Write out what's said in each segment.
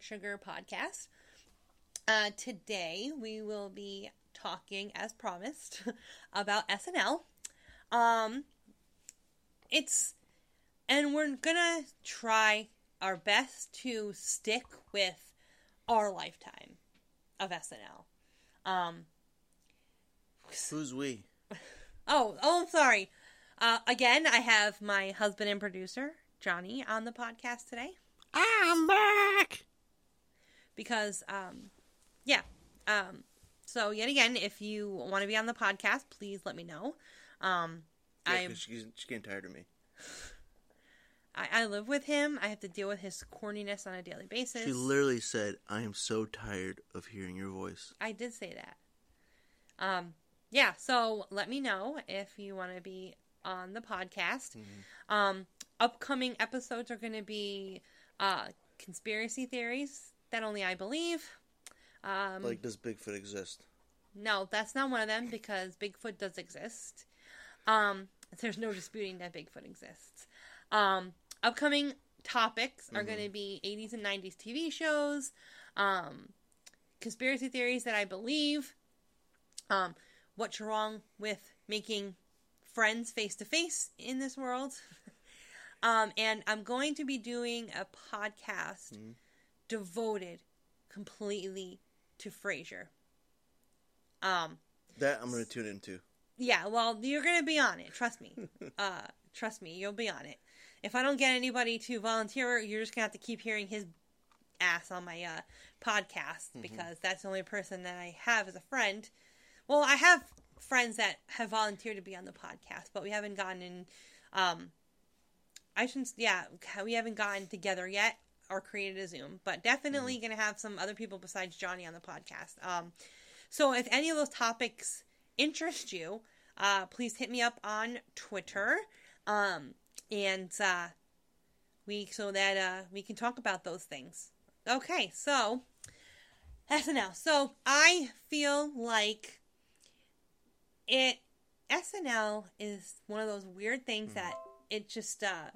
Sugar podcast. Uh, today we will be talking, as promised, about SNL. Um, it's, and we're gonna try our best to stick with our lifetime of SNL. Um, Who's we? oh, oh, sorry. Uh, again, I have my husband and producer, Johnny, on the podcast today. I'm back. Because, um, yeah. Um, so, yet again, if you want to be on the podcast, please let me know. Um, Yeah, I, 'cause she's, she's getting tired of me. I I live with him. I have to deal with his corniness on a daily basis. She literally said, "I am so tired of hearing your voice." I did say that. Um, yeah, so let me know if you want to be on the podcast. Um, upcoming episodes are going to be uh, conspiracy theories that only I believe. Um, Like, does Bigfoot exist? no, that's not one of them because Bigfoot does exist. Um, there's no disputing that Bigfoot exists. Um, upcoming topics are going to be 80s and 90s TV shows, um, conspiracy theories that I believe, um, what's wrong with making friends face to face in this world. um, and I'm going to be doing a podcast devoted completely to Frasier. Um, That I'm gonna tune into. yeah, well, you're gonna be on it. Trust me. uh, trust me, you'll be on it. If I don't get anybody to volunteer, you're just gonna have to keep hearing his ass on my uh, podcast because that's the only person that I have as a friend. Well, I have friends that have volunteered to be on the podcast, but we haven't gotten in. Um, I shouldn't. Yeah, we haven't gotten together yet or created a Zoom, but definitely gonna have some other people besides Johnny on the podcast. Um, so if any of those topics interest you, uh, please hit me up on Twitter, um, and uh, we so that uh, we can talk about those things. Okay, so SNL. So I feel like it SNL is one of those weird things that it just uh,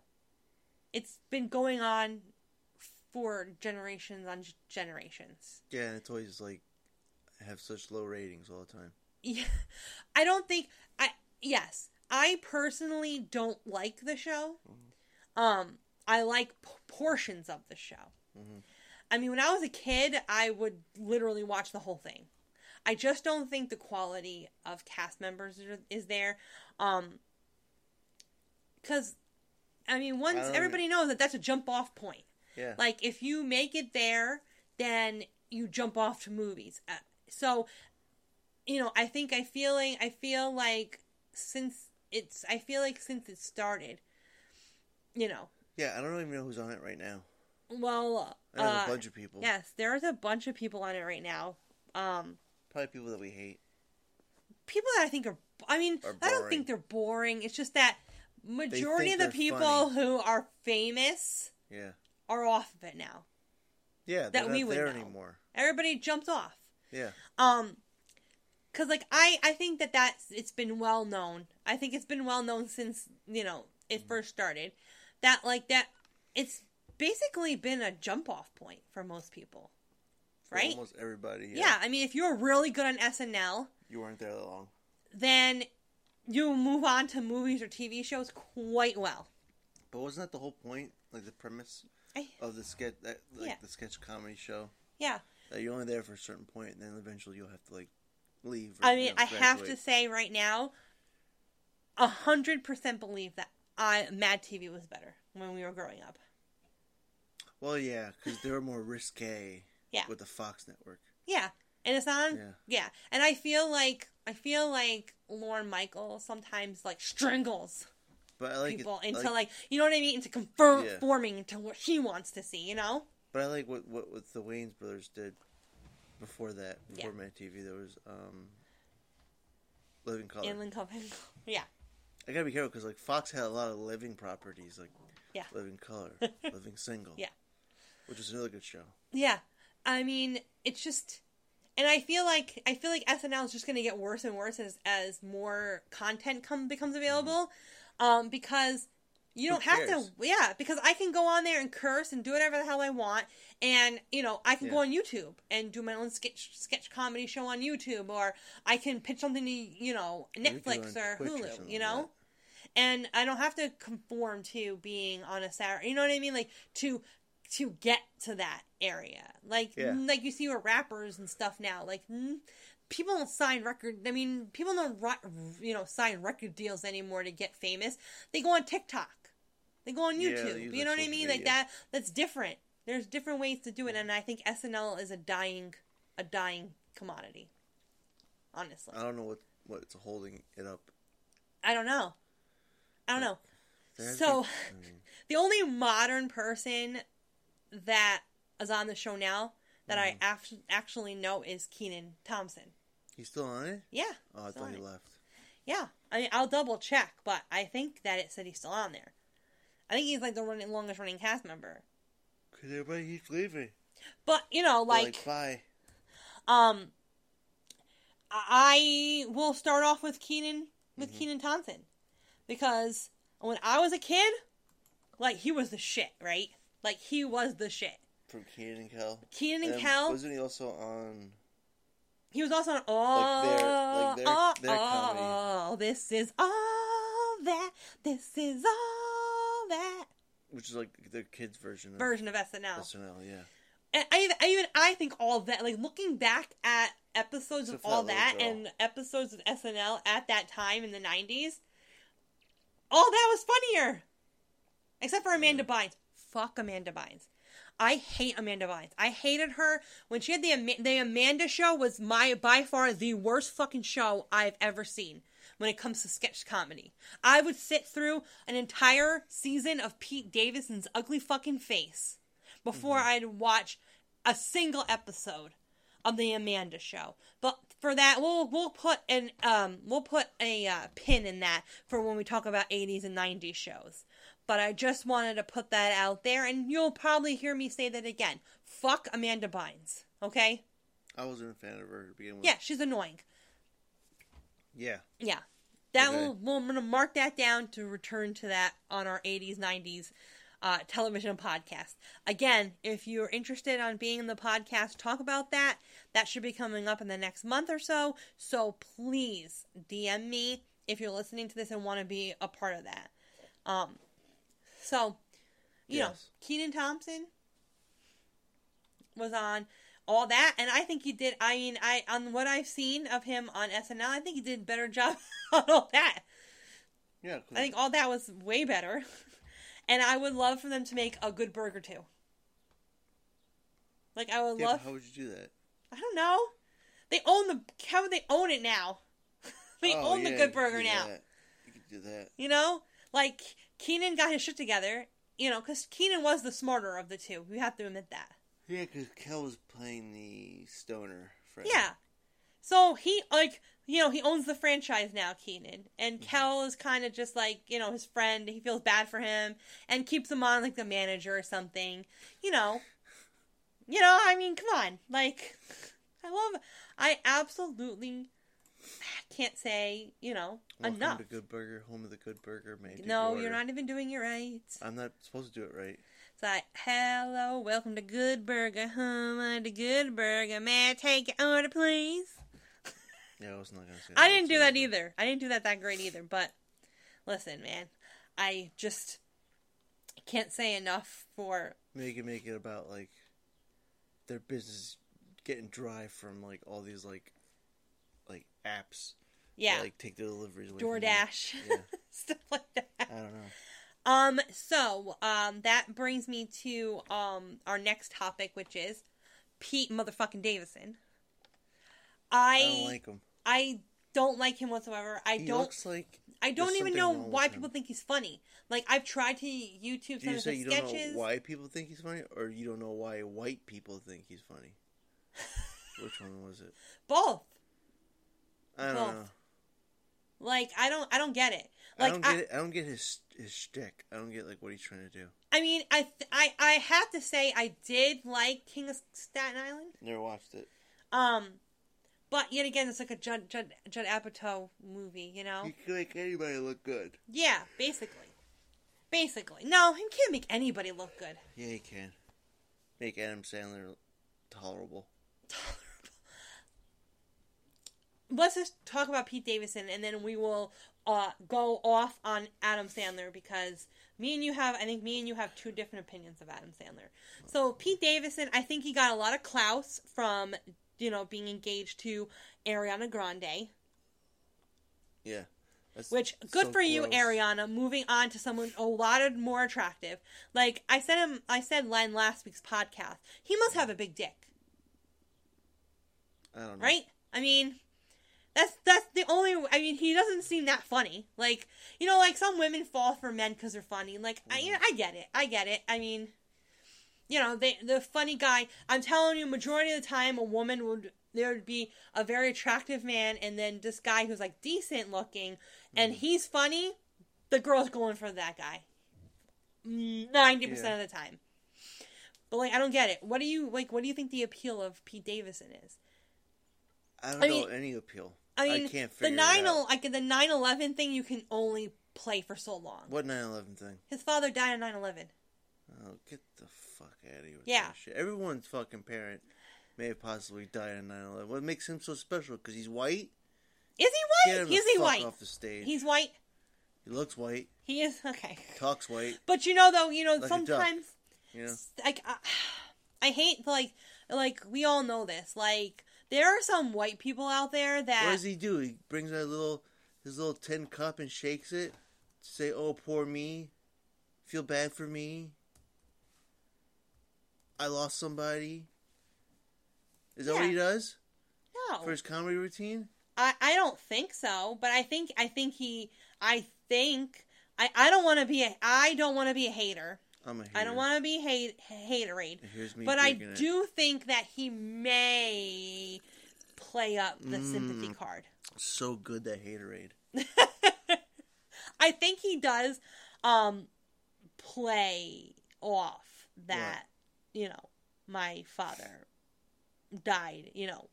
it's been going on for generations on generations. Yeah, and it's always like have such low ratings all the time. Yeah, I don't think I. Yes, I personally don't like the show. Um, I like p- portions of the show. I mean, when I was a kid, I would literally watch the whole thing. I just don't think the quality of cast members is there. Um, because I mean, once I everybody knows that that's a jump off point. Yeah, Like if you make it there, then you jump off to movies. Uh, so, you know, I think I feeling I feel like since it's I feel like since it started, you know, yeah. I don't even know who's on it right now. well, I know uh, a bunch of people. yes, there's a bunch of people on it right now. Um, Probably people that we hate. people that I think are I mean, I don't think they're boring. It's just that majority of the people funny. who are famous Yeah, are off of it now. yeah. That we would there know. anymore. Everybody jumped off. Yeah, Um, cause like I I think that that's it's been well known. I think it's been well known since you know it first started. That like that it's basically been a jump off point for most people, For right? Almost everybody. yeah. Yeah. I mean, if you're really good on SNL, you weren't there that long. then you move on to movies or TV shows quite well. But wasn't that the whole point? Like the premise I, of the sketch, that like Yeah. the sketch comedy show, yeah, that you're only there for a certain point, and then eventually you'll have to like leave. or, I you mean, know, I have to say right now, a hundred percent believe that I Mad TV was better when we were growing up. Well, yeah, because they were more risque. Yeah. With the Fox network. Yeah, and it's on. Yeah. Yeah. and I feel like I feel like Lorne Michael sometimes like strangles But I like people it. into like, like, you know what I mean, into conform- Yeah. forming into what he wants to see. You know? But I like what what, what the Wayans brothers did before that. Before Yeah. TV, there was um, Living Color. Inland Coven. Yeah. I gotta be careful because like Fox had a lot of living properties, like Yeah. Living Color, Living Single. Yeah. Which is another good show. Yeah. I mean, it's just and I feel like I feel like SNL is just going to get worse and worse as as more content come becomes available um because You don't have to, yeah, because I can go on there and curse and do whatever the hell I want, and you know I can go on YouTube and do my own sketch sketch comedy show on YouTube, or I can pitch something to you know You can do it Netflix or Twitch Hulu, something you like know, and I don't have to conform to being on a Saturday. You know what I mean? Like to to get to that area, like Yeah. like you see with rappers and stuff now, like. Mm, People don't sign record. I mean, people don't you know sign record deals anymore to get famous. They go on TikTok. They go on YouTube. use, you know what I mean? Like that. That's different. There's different ways to do it, and I think SNL is a dying, a dying commodity. Honestly, I don't know what what's holding it up. I don't know. I don't know. There has So, I mean, the only modern person that is on the show now that I Mm-hmm. act- actually know is Kenan Thompson. He's still on it. Yeah. Oh, I thought he it. left. Yeah. I mean, I'll double check, but I think that it said he's still on there. I think he's like the running, longest running cast member. Cause everybody keeps leaving. But you know, They're like, bye. um, I will start off with Kenan with Mm-hmm. Kenan Thompson because when I was a kid, like he was the shit, right? Like he was the shit. from Kenan and Kel. Kenan and Um, Kel. Wasn't he also on? He was also on oh, Like their- like their- their comedy. oh, this is all that. This is all that Which is like their kids' version of version of SNL. SNL. Yeah. And I, I even I think all that, like looking back at episodes of all that girl. and episodes of SNL at that time in the '90s, all that was funnier. Except for Amanda Bynes. Fuck Amanda Bynes. I hate Amanda Bynes. I hated her when she had the the Amanda show was my by far the worst fucking show I've ever seen when it comes to sketch comedy. I would sit through an entire season of Pete Davidson's ugly fucking face before I'd watch a single episode of the Amanda show. But for that, we'll we'll put an um we'll put a uh, pin in that for when we talk about 80s and 90s shows. But I just wanted to put that out there, and you'll probably hear me say that again. Fuck Amanda Bynes, okay? I wasn't a fan of her to begin with. Yeah, she's annoying. Yeah. Yeah. That Okay. will, well, I'm going to mark that down to return to that on our 80s, 90s uh, television podcast. Again, if you're interested on being in the podcast, talk about that. That should be coming up in the next month or so. So please DM me if you're listening to this and want to be a part of that. Um, so, you know, Yes. Kenan Thompson was on all that, and I think he did. I mean, I on what I've seen of him on SNL, I think he did a better job on all that. Yeah, I think all that was way better, and I would love for them to make a good burger too. Like I would yeah, love. how would you do that? I don't know. They own the. How would they own it now? they Oh, own the Good Burger now. that. You could do that. You know, like Kenan got his shit together. You know, because Kenan was the smarter of the two. We have to admit that. Yeah, because Kel was playing the stoner friend. Yeah. So he like you know he owns the franchise now, Kenan, and Mm-hmm. Kel is kind of just like you know his friend. He feels bad for him and keeps him on like the manager or something. You know. You know, I mean, come on, like I love. I absolutely can't say you know Welcome enough. to Good Burger, home of the Good Burger. May I take No, your you're order? not even doing it right. I'm not supposed to do it right. It's like, hello, welcome to Good Burger, home of the Good Burger. May I take your order, please? Yeah, I was not gonna say. I didn't do that whatsoever. either. I didn't do that that great either. But listen, man, I just can't say enough for. You can make it about like their business getting dry from like all these like apps. Yeah, That, like take the deliveries away. DoorDash, Yeah. stuff like that. I don't know. Um, so um, that brings me to um our next topic, which is Pete motherfucking Davidson. I I don't like him. I don't like him whatsoever. I He don't. looks like. I don't even know why people think he's funny. Like I've tried to YouTube Do some you of his you sketches. don't know why people think he's funny, or you don't know why white people think he's funny? Which one was it? Both. I don't Both. know. Like I don't. I don't get it. I Like don't get it. I don't get his his shtick. I don't get like what he's trying to do. I mean, I, th- I, I have to say, I did like King of Staten Island. Never watched it. Um, but yet again, it's like a Judd Judd, Judd Apatow movie, you know? He can make anybody look good. Yeah, basically. Basically, no, he can't make anybody look good. Yeah, he can. Make Adam Sandler tolerable. Let's just talk about Pete Davidson, and then we will uh, go off on Adam Sandler because me and you have, I think me and you have two different opinions of Adam Sandler. So Pete Davidson, I think he got a lot of clout from you know being engaged to Ariana Grande. Yeah. Which good so for you, gross. Ariana. Moving on to someone a lot more attractive. Like I said him, I said Len last week's podcast. He must have a big dick, I don't know. right? I mean, that's that's the only. I mean, he doesn't seem that funny. Like you know, like some women fall for men because they're funny. Like I, you know, I get it. I get it. I mean, you know, they the funny guy. I'm telling you, majority of the time, a woman would there would be a very attractive man, and then this guy who's like decent looking, and mm. he's funny. The girl's going for that guy. Ninety Yeah. percent of the time. But like, I don't get it. What do you like? What do you think the appeal of Pete Davidson is? I don't I know mean- any appeal. I mean, can't the nine like the nine eleven thing you can only play for so long. What 9/11 thing? His father died on 9-11. Oh, get the fuck out of here Yeah. that shit. Everyone's fucking parent may have possibly died on 9/11. What makes him so special? Because he's white. Is he white? Is he fuck white? off the stage. He's white. He looks white. He is okay. Talks white. But you know, though, you know, Like sometimes You know. like I, I hate like like we all know this. Like there are some white people out there that What does he do? He brings that little his little tin cup and shakes it. To say, "Oh, poor me. Feel bad for me. I lost somebody." Is that what he does no. for his comedy routine? I, I don't think so, but I think I think he I think I, I don't want to be a I don't want to be a hater. I'm a hater. I don't want to be hate haterade. Here's me But I it. do think that he may play up the sympathy Mm. card. So good that haterade. I think he does um play off that you know my father died, you know.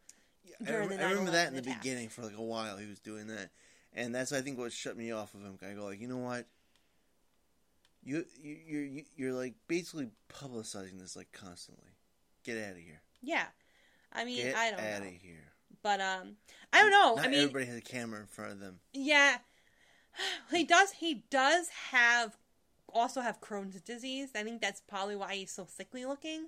I, during rem- the I remember that in the attacks. beginning for like a while. He was doing that, and that's I think what shut me off of him. I go like, you know what? You you you're you're like basically publicizing this like constantly. Get out of here. Yeah. I mean, Get I don't Get out know. of here. But um I don't know. Not I mean, everybody has a camera in front of them. yeah. He does he does have also have Crohn's disease. I think that's probably why he's so sickly looking.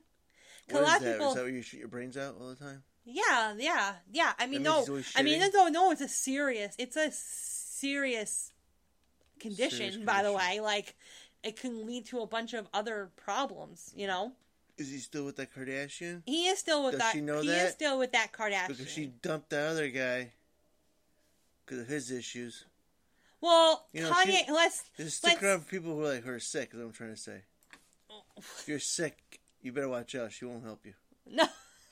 What a is that? people Is that where you shoot your brains out all the time? Yeah, yeah, yeah. I mean, no, I mean, no, no, it's a serious, it's a serious condition. Serious By the way, like it can lead to a bunch of other problems. You know, Is he still with that Kardashian? he is still with Does that. she know he that? is still with that Kardashian. Because she dumped that other guy because of his issues. well, You know, Kanye. she- let's Just stick let's. around for people who are like are sick. Is what I'm trying to say. If you're sick, you better watch out. She won't help you.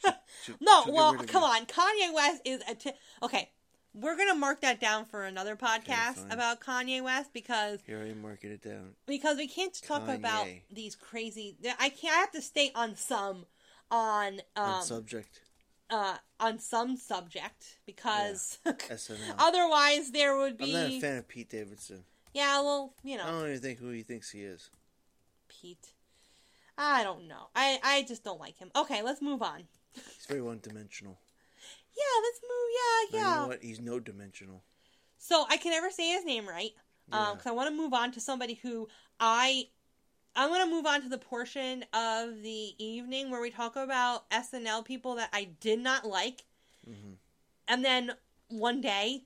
No, She'll- no. Well, come you. on. Kanye West is a t- okay. We're gonna mark that down for another podcast fine. about Kanye West because Here I marking it down. because we can't talk about these crazy. I can't. I have to stay on some on um On subject uh on some subject because SNL. otherwise there would be. I'm not a fan of Pete Davidson. yeah. Well, you know, I don't even think who he thinks he is. Pete. I don't know. I I just don't like him. Okay, let's move on. He's very one dimensional. Yeah, let's move. Yeah, yeah. You know what? He's no dimensional. So I can never say his name right. Um, Yeah. because I want to move on to somebody who I, I'm going to move on to the portion of the evening where we talk about SNL people that I did not like, Mhm. and then one day,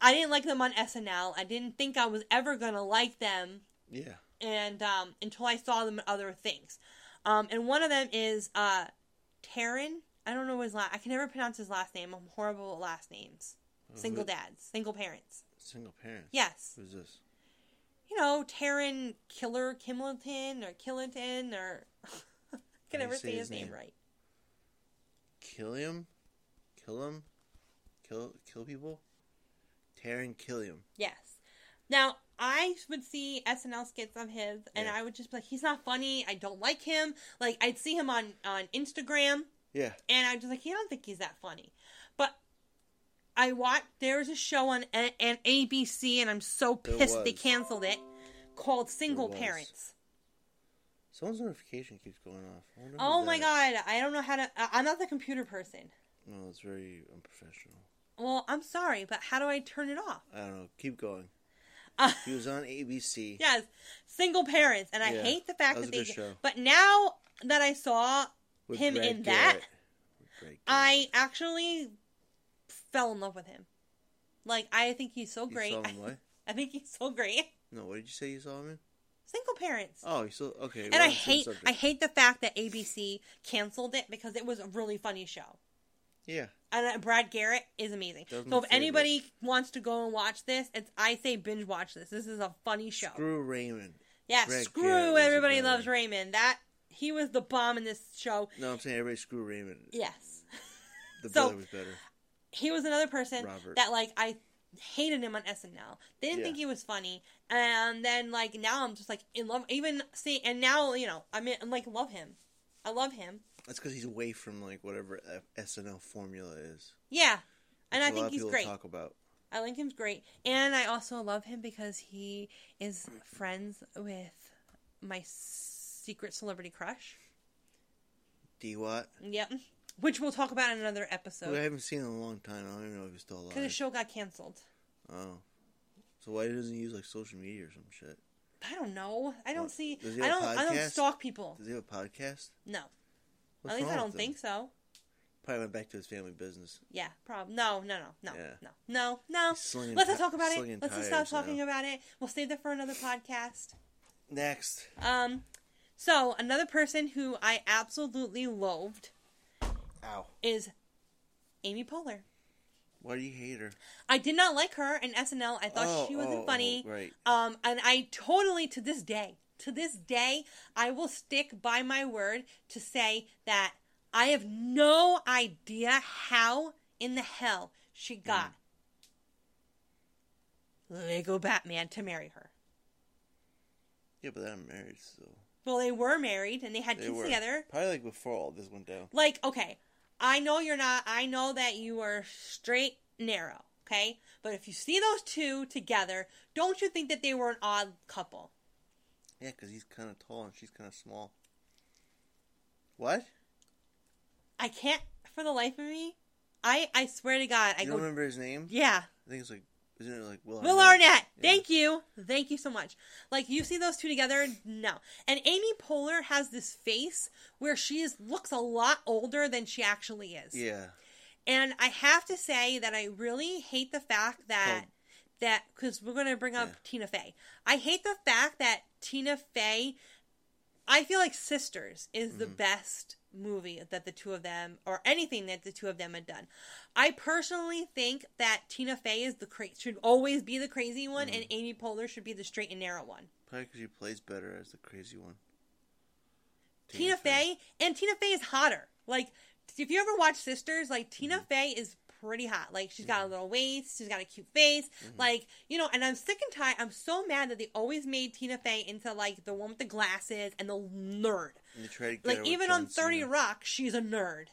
I didn't like them on SNL. I didn't think I was ever gonna like them, Yeah. and um, until I saw them in other things. Um, and one of them is uh, Taran. I don't know his last. I can never pronounce his last name. I'm horrible at last names. Single who- dads, single parents. Single parents. Yes. Who's this? you know, Taran Killer Kimilton or Killington or I can never say say his name name? right. Kill him? Kill him? Kill kill people? Taran Killam. Yes. Now I would see SNL skits of his, and Yeah. I would just be like, he's not funny. I don't like him. Like I'd see him on on Instagram, Yeah. and I'd just like, I don't think he's that funny. But I watched. There was a show on an ABC, and I'm so pissed they canceled it. called Single. Parents. Someone's notification keeps going off. Oh my that. god, I don't know how to. I'm not the computer person. No, it's very unprofessional. Well, I'm sorry, but how do I turn it off? I don't know. Keep going. Uh, He was on ABC. yes, single parents, and I Yeah, hate the fact that that, a they. show. But now that I saw with him Brad in that, Garrett. Garrett. I actually fell in love with him. Like I think he's so You great. saw him what? I think he's so great. No, what did you say you saw him in? Single parents. Oh, you saw okay. and we're I on the same hate. I hate the fact that ABC canceled it because it was a really funny show. Yeah, And uh, Brad Garrett is amazing. That was So if anybody wants to go and watch this, it's I say binge watch this. This is a funny show. screw Raymond. yeah, Brad screw was everybody loves. Raymond. That he was the bomb in this show. No, I'm saying everybody screw Raymond. Yes. The So- brother was better. he was another person Robert. that like I hated him on SNL. They didn't Yeah. think he was funny, and then like now I'm just like in love. Even see, and now you know I mean like love him. I love him. That's because he's away from like whatever uh, SNL formula is. Yeah, and I think he's great. Talk about. I think him's great, and I also love him because he is friends with my secret celebrity crush. D Watt, Yep, which we'll talk about in another who I haven't seen in a long time. I don't even know if he's still alive. because the show got canceled. Oh, so why doesn't he use like social media or some shit? I don't know. I don't What? see. I don't. I don't stalk people. Does he have a podcast? No, What's at least I don't with him? think so. Probably went back to his family business. Yeah, problem. No, no, no, no, Yeah. no, no, no. Slinging Let's not talk about it. Let's just stop talking now. about it. We'll save that for another podcast. Next, Um, so another person who I absolutely loathed ow. is Amy Poehler. Why do you hate her? I did not like her in SNL. I thought Oh, she wasn't oh, funny. oh, right. Um, and I totally, to this day, to this day, I will stick by my word to say that I have no idea how in the hell she got Lego Batman to marry her. Yeah, but I'm married, so Well, they were married and they had they kids were together. probably like before all this went down. Like, okay, I know you're not, I know that you are straight narrow, okay? But if you see those two together, don't you think that they were an odd couple? Yeah, because he's kind of tall and she's kind of small. What? I can't for the life of me. I I swear to God, I you go. don't remember his name? Yeah, I think it's like, isn't it like Will? Will Arnett. Thank you, thank you so much. Like you see those two together, no. And Amy Poehler has this face where she is looks a lot older than she actually is. Yeah. And I have to say that I really hate the fact that Oh. that because we're going to bring up Yeah. Tina Fey. I hate the fact that Tina Fey. I feel like Sisters is Mm-hmm. the best movie that the two of them, or anything that the two of them had done. I personally think that Tina Fey is the cra- should always be the crazy one, and Mm-hmm. Amy Poehler should be the straight and narrow one. Probably because she plays better as the crazy one. Tina, Fey. and Tina Fey is hotter. Like if you ever watch Sisters, like Tina Mm-hmm. Fey is pretty hot. Like she's got a little waist, she's got a cute face. Mm-hmm. Like you know, and I'm sick and tired. I'm so mad that they always made Tina Fey into like the one with the glasses and the nerd. And they try to get Like even on Thirty Cena. Rock, she's a nerd.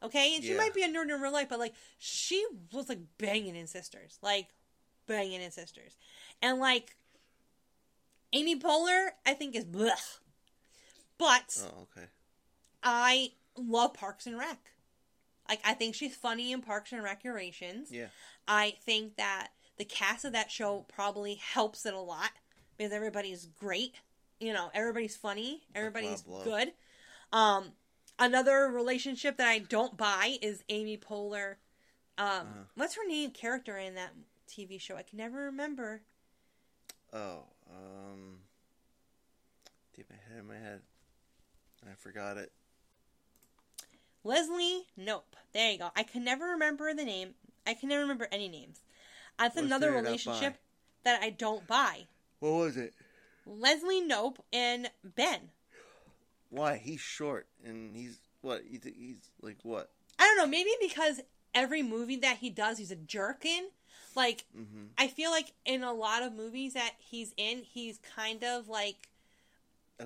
Okay, and she Yeah. might be a nerd in real life, but like she was like banging in Sisters, like banging in Sisters, and like Amy Poehler, I think is blech. But Oh, okay. I love Parks and Rec. Like I think she's funny in Parks and Recreations. Yeah. I think that the cast of that show probably helps it a lot because everybody's great. You know, everybody's funny, everybody's good. Um, another relationship that I don't buy is Amy Poehler. Um, Uh-huh. what's her name? Character in that TV show? I can never remember. Oh, um, deep my head in my head. I forgot it. Leslie Knope. There you go. I can never remember the name. I can never remember any names. That's another figure it out relationship that I don't buy. What was it? Leslie Knope and Ben. Why? He's short and he's what? You think he's like what? I don't know, maybe because every movie that he does, he's a jerk in. Like, Mm-hmm. I feel like in a lot of movies that he's in, he's kind of like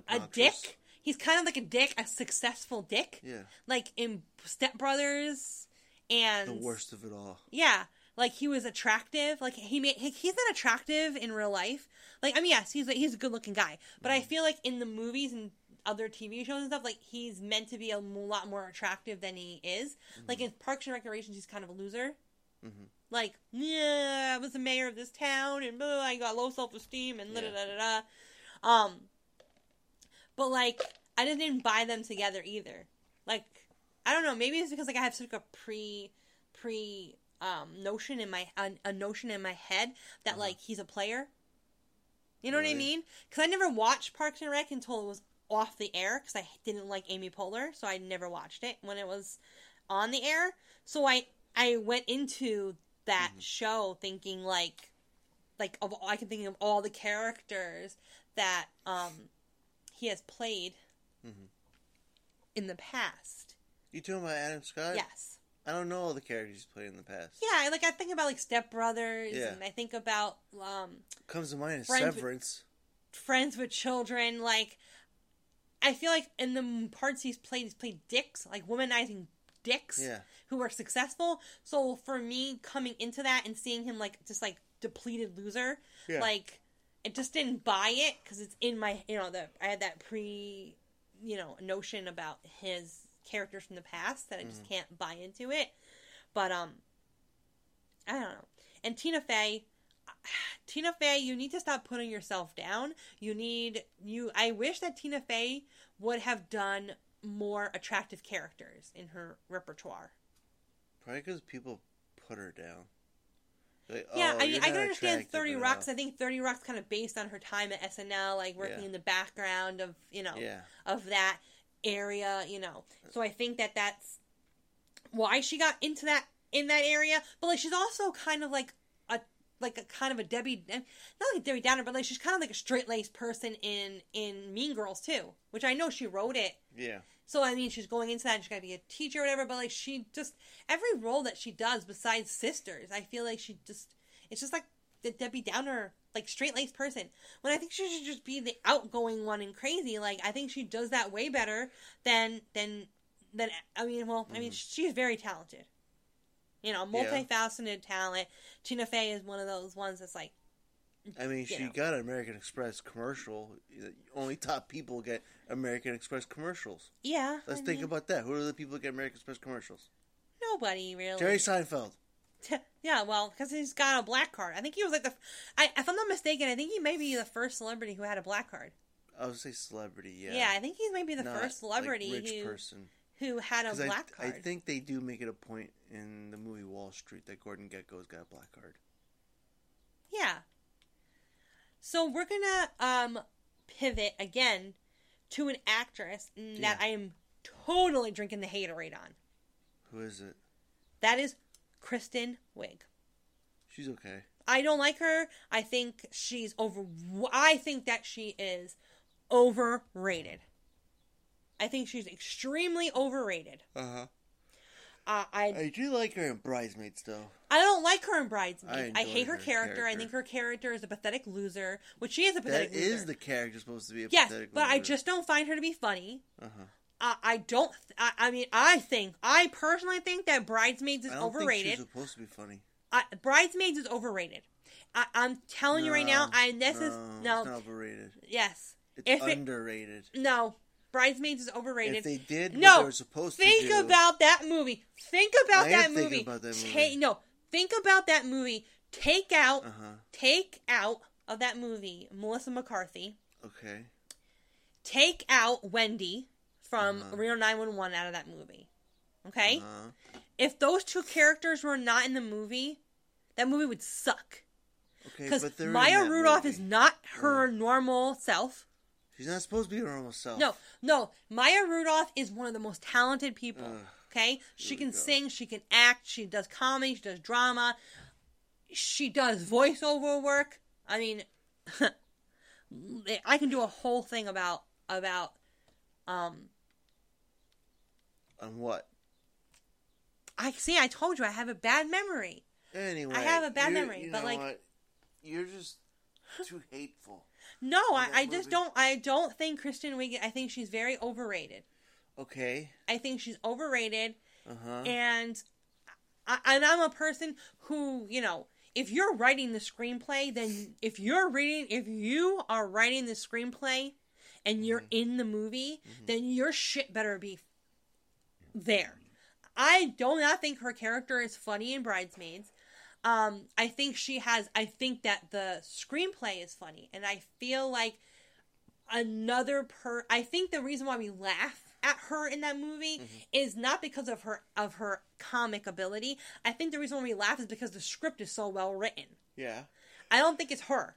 a dick. He's kind of like a dick, a successful dick. Yeah. Like in Step Brothers and The worst of it all. Yeah, like he was attractive. Like he made he, he's not attractive in real life. Like I mean, yes, he's a, he's a good looking guy, but I feel like in the movies and other TV shows and stuff, like he's meant to be a m- lot more attractive than he is. Like in Parks and Recreations, he's kind of a loser. Mhm. Like, yeah, I was the mayor of this town, and blah, I got low self esteem, and da da da da da. Um, but like, I didn't buy them together either. Like, I don't know. Maybe it's because like I have such a pre pre um notion in my a, a notion in my head that like he's a player. You know what I mean? Because I never watched Parks and Rec until it was off the air because I didn't like Amy Poehler, so I never watched it when it was on the air. So I I went into that show thinking like like of I can think of all the characters that um he has played Mhm. in the past. You talking about Adam Scott? Yes. I don't know all the characters he's played in the past. Yeah, like I think about like Step Brothers, Yeah. and I think about um, Comes to mind is Friends with- Severance. Friends with Children. Like, I feel like in the parts he's played, he's played dicks, like womanizing dicks Yeah. who are successful. So for me, coming into that and seeing him like just like depleted loser, Yeah. like it just didn't buy it because it's in my you know the I had that pre you know notion about his characters from the past that I just can't buy into it. But um, I don't know. And Tina Fey, Tina Fey, you need to stop putting yourself down. You need you. I wish that Tina Fey would have done more attractive characters in her repertoire. Probably because people put her down. Like, Yeah, oh, I mean, I can understand Thirty. Rock's. I think Thirty Rock's kind of based on her time at SNL, like working Yeah. in the background of you know Yeah. of that area, you know. So I think that that's why she got into that in that area. But like, she's also kind of like a like a kind of a Debbie, eh, not like a Debbie Downer, but like she's kind of like a straight laced person in in Mean Girls too, which I know she wrote it. Yeah. So I mean, she's going into that. and She's got to be a teacher or whatever. But like, she just every role that she does besides Sisters, I feel like she just it's just like the Debbie Downer, like straight laced person. When I think she should just be the outgoing one and crazy. Like I think she does that way better than than than I mean. Well, I mean, mm. she's very talented. You know, Yeah. multifaceted talent. Tina Fey is one of those ones that's like, I mean, she know. got an American Express commercial. Only top people get American Express commercials. yeah. Let's I think mean, about that. Who are the people that get American Express commercials? nobody really. Jerry Seinfeld. Yeah, well, because he's got a black card. I think he was like the. I, if I'm not mistaken, I think he may be the first celebrity who had a black card. I would say celebrity. Yeah. Yeah, I think he's maybe the Not, first celebrity like, rich who person. who had a black I card. I think they do make it a point in the movie Wall Street that Gordon Gekko's got a black card. Yeah. So we're gonna um pivot again to an actress that Yeah. I am totally drinking the haterade on. Who is it? That is Kristen Wiig. She's okay. I don't like her. I think she's over. I think that she is overrated. I think she's extremely overrated. Uh-huh. Uh, I I do like her in Bridesmaids, though. I don't like her in Bridesmaids. I I, hate her, her character. I think her character is a pathetic loser, which she is a That pathetic is loser. the character supposed to be a yes, but I just don't find her to be funny. Uh-huh. I, I don't. I, I mean, I think I personally think that Bridesmaids is overrated. supposed to be funny. I, Bridesmaids is overrated. I, I'm telling you right now. No, I this is It's no. overrated. Yes. It's If it- underrated. No, Bridesmaids is overrated. If they did no, they think do, about that movie. Think about that am movie. about that movie. Ta- no, think about that movie. Take out, Uh-huh. take out of that movie Melissa McCarthy. Okay. Take out Wendy from Uh-huh. Reno 911 out of that movie. Okay? Uh-huh. If those two characters were not in the movie, that movie would suck. Okay, Because in Maya Rudolph movie. is not her normal self. She's not supposed to be her normal self. No, no. Maya Rudolph is one of the most talented people. Ugh, okay? She can sing, she can act, she does comedy, she does drama, she does voiceover work. I mean, I can do a whole thing about about um On what? I see I told you I have a bad memory. Anyway, I have a bad memory, you but, know like- what? you're just too hateful. No, I, I just don't I don't think Kristen Wiig I think she's very overrated. Okay. I think she's overrated Uh huh. and I, and I'm a person who, you know, if you're writing the screenplay, then if you're reading, if you are writing the screenplay and you're in the movie, then your shit better be there. I do not think her character is funny in Bridesmaids. Um, I think she has. I think that the screenplay is funny, and I feel like another per. I think the reason why we laugh at her in that movie is not because of her of her comic ability. I think the reason why we laugh is because the script is so well written. Yeah. I don't think it's her.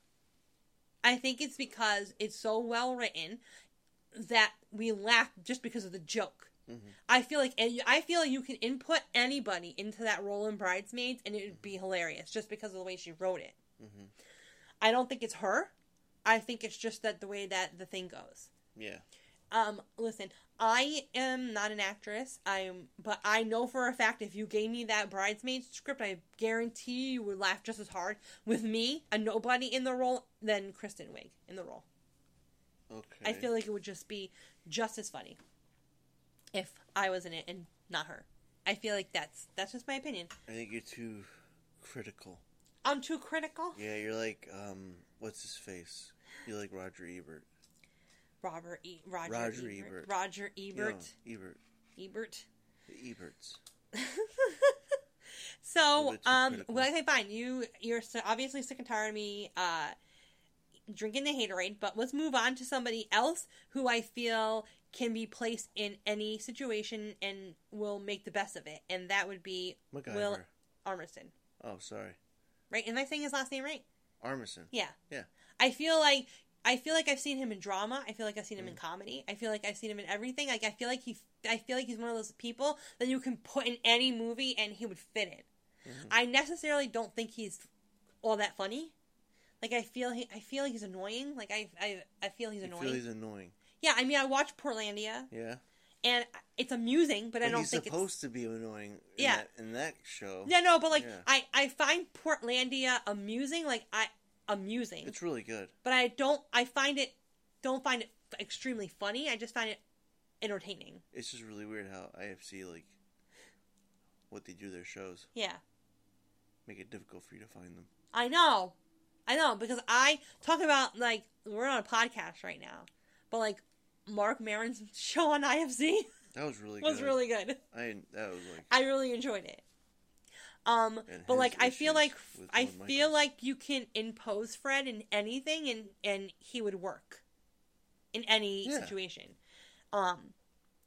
I think it's because it's so well written that we laugh just because of the joke. Mm-hmm. I feel like and I feel like you can input anybody into that role in Bridesmaids and it would be mm-hmm. hilarious just because of the way she wrote it. Mm-hmm. I don't think it's her. I think it's just that the way that the thing goes. Yeah. Um, listen, I am not an actress. I'm, but I know for a fact if you gave me that bridesmaid script, I guarantee you would laugh just as hard with me, a nobody in the role, than Kristen Wiig in the role. Okay. I feel like it would just be just as funny if I was in it and not her. I feel like that's that's just my opinion. I think you're too critical. I'm too critical. Yeah, you're like um, what's his face? You're like Roger Ebert. Robert E. Roger, Roger Ebert. Ebert. Roger Ebert. know, Ebert. Ebert. The Eberts. So, um, critical. well, okay, fine. You you're so obviously sick and tired of me uh, drinking the haterade, but let's move on to somebody else who I feel can be placed in any situation and will make the best of it, and that would be MacGyver. Will Armisen. Oh, sorry. Right? Am I saying his last name right? Armisen. Yeah. Yeah. I feel like I feel like I've seen him in drama. I feel like I've seen Mm. him in comedy. I feel like I've seen him in everything. Like I feel like he I feel like he's one of those people that you can put in any movie and he would fit in. Mm-hmm. I necessarily don't think he's all that funny. Like I feel he, I feel like he's annoying. Like I I, I feel he's You annoying. feel he's annoying. Yeah, I mean I watch Portlandia Yeah. and it's amusing, but, I don't he's think supposed to be annoying. In Yeah. That, in that show. it's Yeah, no, but like Yeah. I I find Portlandia amusing. Like I amusing. It's really good. but I don't. I find it don't find it extremely funny. I just find it entertaining. It's just really weird how IFC like what they do their shows Yeah, make it difficult for you to find them. I know, I know because I talk about like we're on a podcast right now, but like Marc Maron's show on IFC That was really was good. really good. I that was like I really enjoyed it. Um, but like I feel like I feel like you can impose Fred in anything and and he would work in any Yeah. situation. Um,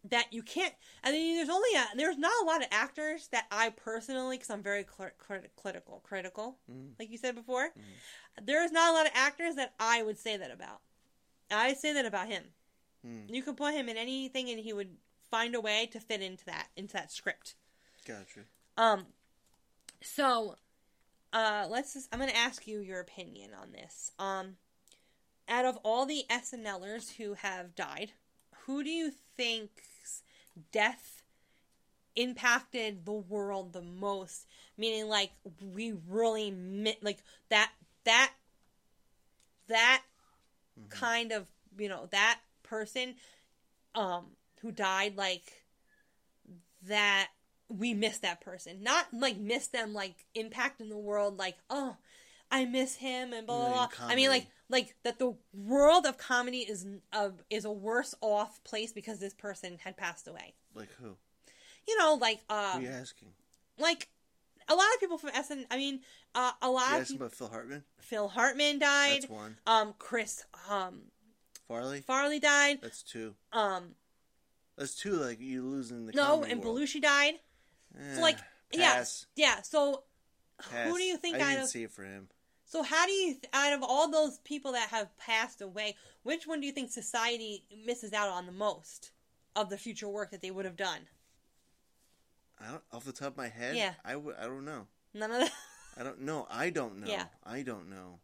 that you can't. I mean, there's only a there's not a lot of actors that I personally, because I'm very cl- crit- critical, critical, Mhm. like you said before. Mm-hmm. There's not a lot of actors that I would say that about. I say that about him. Hmm. You could put him in anything, and he would find a way to fit into that into that script. gotcha. Um, so, uh, let's just, I'm going to ask you your opinion on this. Um, out of all the SNLers who have died, who do you think's death impacted the world the most? Meaning, like, we really, mi- like, that, that, that kind of, you know, that person, um, who died, like, that we miss that person. Not like miss them like impact in the world like, oh, I miss him and blah blah blah. in I mean like like that the world of comedy is a is a worse off place because this person had passed away. Like who? You know, like uh you asking? like a lot of people from SN I mean, uh, a lot You of people, about Phil Hartman? Phil Hartman died. That's one. Um Chris um Farley? Farley died. That's two. Um That's two. Like you losing the no, and world. Belushi died. So Eh, like yeah, pass. yeah. So Pass. who do you think I didn't of see it for him. So how do you, out of all those people that have passed away, which one do you think society misses out on the most of the future work that they would have done? I don't, off the top of my head, Yeah. I, w- I don't know. None of that. I don't know. I don't know. Yeah. I don't know.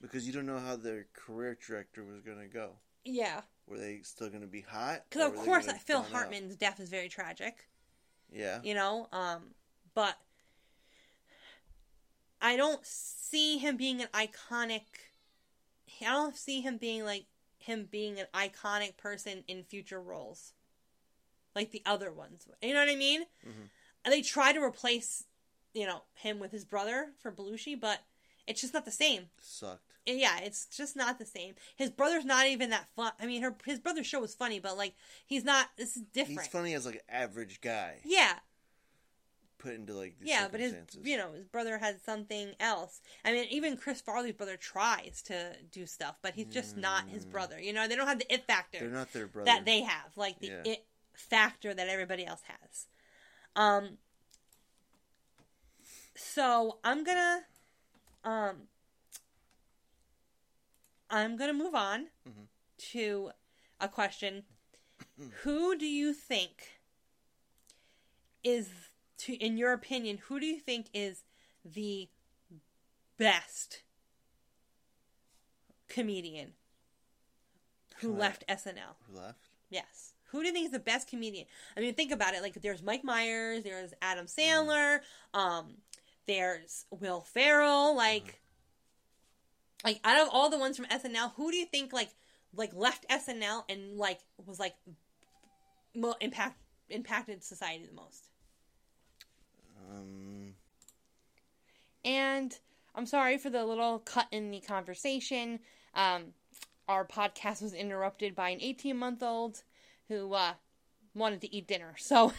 Because you don't know how their career trajectory was going to go. yeah, Were they still going to be hot? because of course Phil burn out? Hartman's death is very tragic. Yeah. You know, um, but I don't see him being an iconic. I don't see him being like him being an iconic person in future roles, like the other ones. You know what I mean? Mhm. and they try to replace, you know, him with his brother for Belushi, but it's just not the same. Sucked. And yeah, it's just not the same. His brother's not even that fun. I mean, her his brother's show was funny, but like he's not. This is different. He's funny as like an average guy Yeah, put into like yeah, but his you know his brother has something else. I mean, even Chris Farley's brother tries to do stuff, but he's just not his brother. You know, they don't have the it factor They're not their brother. that they have, like the Yeah. it factor that everybody else has. Um. So I'm gonna, um, I'm gonna move on Mhm. to a question. who do you think is, to in your opinion, who do you think is the best comedian who Can I- left SNL? Who left? Yes. Who do you think is the best comedian? I mean, think about it. Like, there's Mike Myers, there's Adam Sandler, um, there's Will Ferrell. Like, like out of all the ones from SNL, who do you think like like left SNL and like was like mo- impact impacted society the most? Um, And I'm sorry for the little cut in the conversation. Um, our podcast was interrupted by an 18 month old who uh, wanted to eat dinner. So,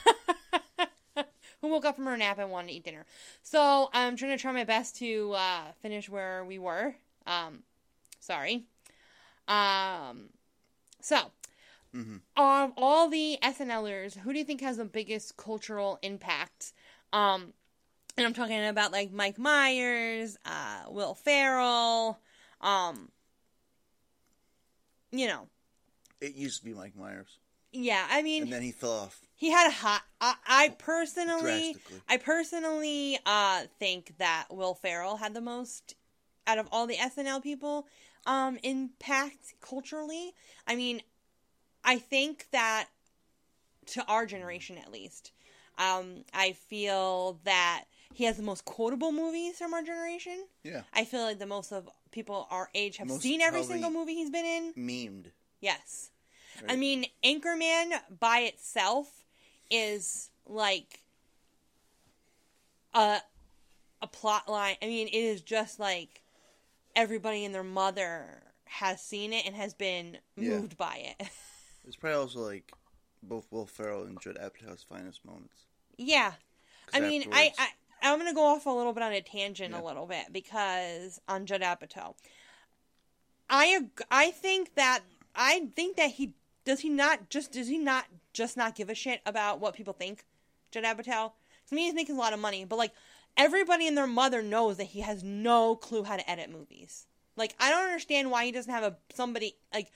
who woke up from her nap and wanted to eat dinner. So, I'm trying to try my best to uh, finish where we were. Um, sorry. Um, so, mhm. of all the SNLers, who do you think has the biggest cultural impact? Um, and I'm talking about like Mike Myers, uh, Will Ferrell, um, you know, It used to be Mike Myers, yeah. I mean, and then he fell off he had a hot. I, I personally. I personally uh, think that Will Ferrell had the most out of all the SNL people um, impact culturally. I mean, I think that to our generation at least, um, I feel that he has the most quotable movies from our generation. Yeah, I feel like the most of people our age have Most seen every single movie he's been in. memed. Yes. I Right. mean, Anchorman by itself is like a a plot line. I mean, it is just like everybody and their mother has seen it and has been Yeah. moved by it. It's probably also like both Will Ferrell and Judd Apatow's finest moments. Yeah, I mean, I, I I'm gonna go off a little bit on a tangent Yeah. a little bit because on Judd Apatow, I I think that I think that he does he not just does he not just not give a shit about what people think, Judd Apatow. To me, he's making a lot of money, but like everybody and their mother knows that he has no clue how to edit movies. Like I don't understand why he doesn't have a somebody like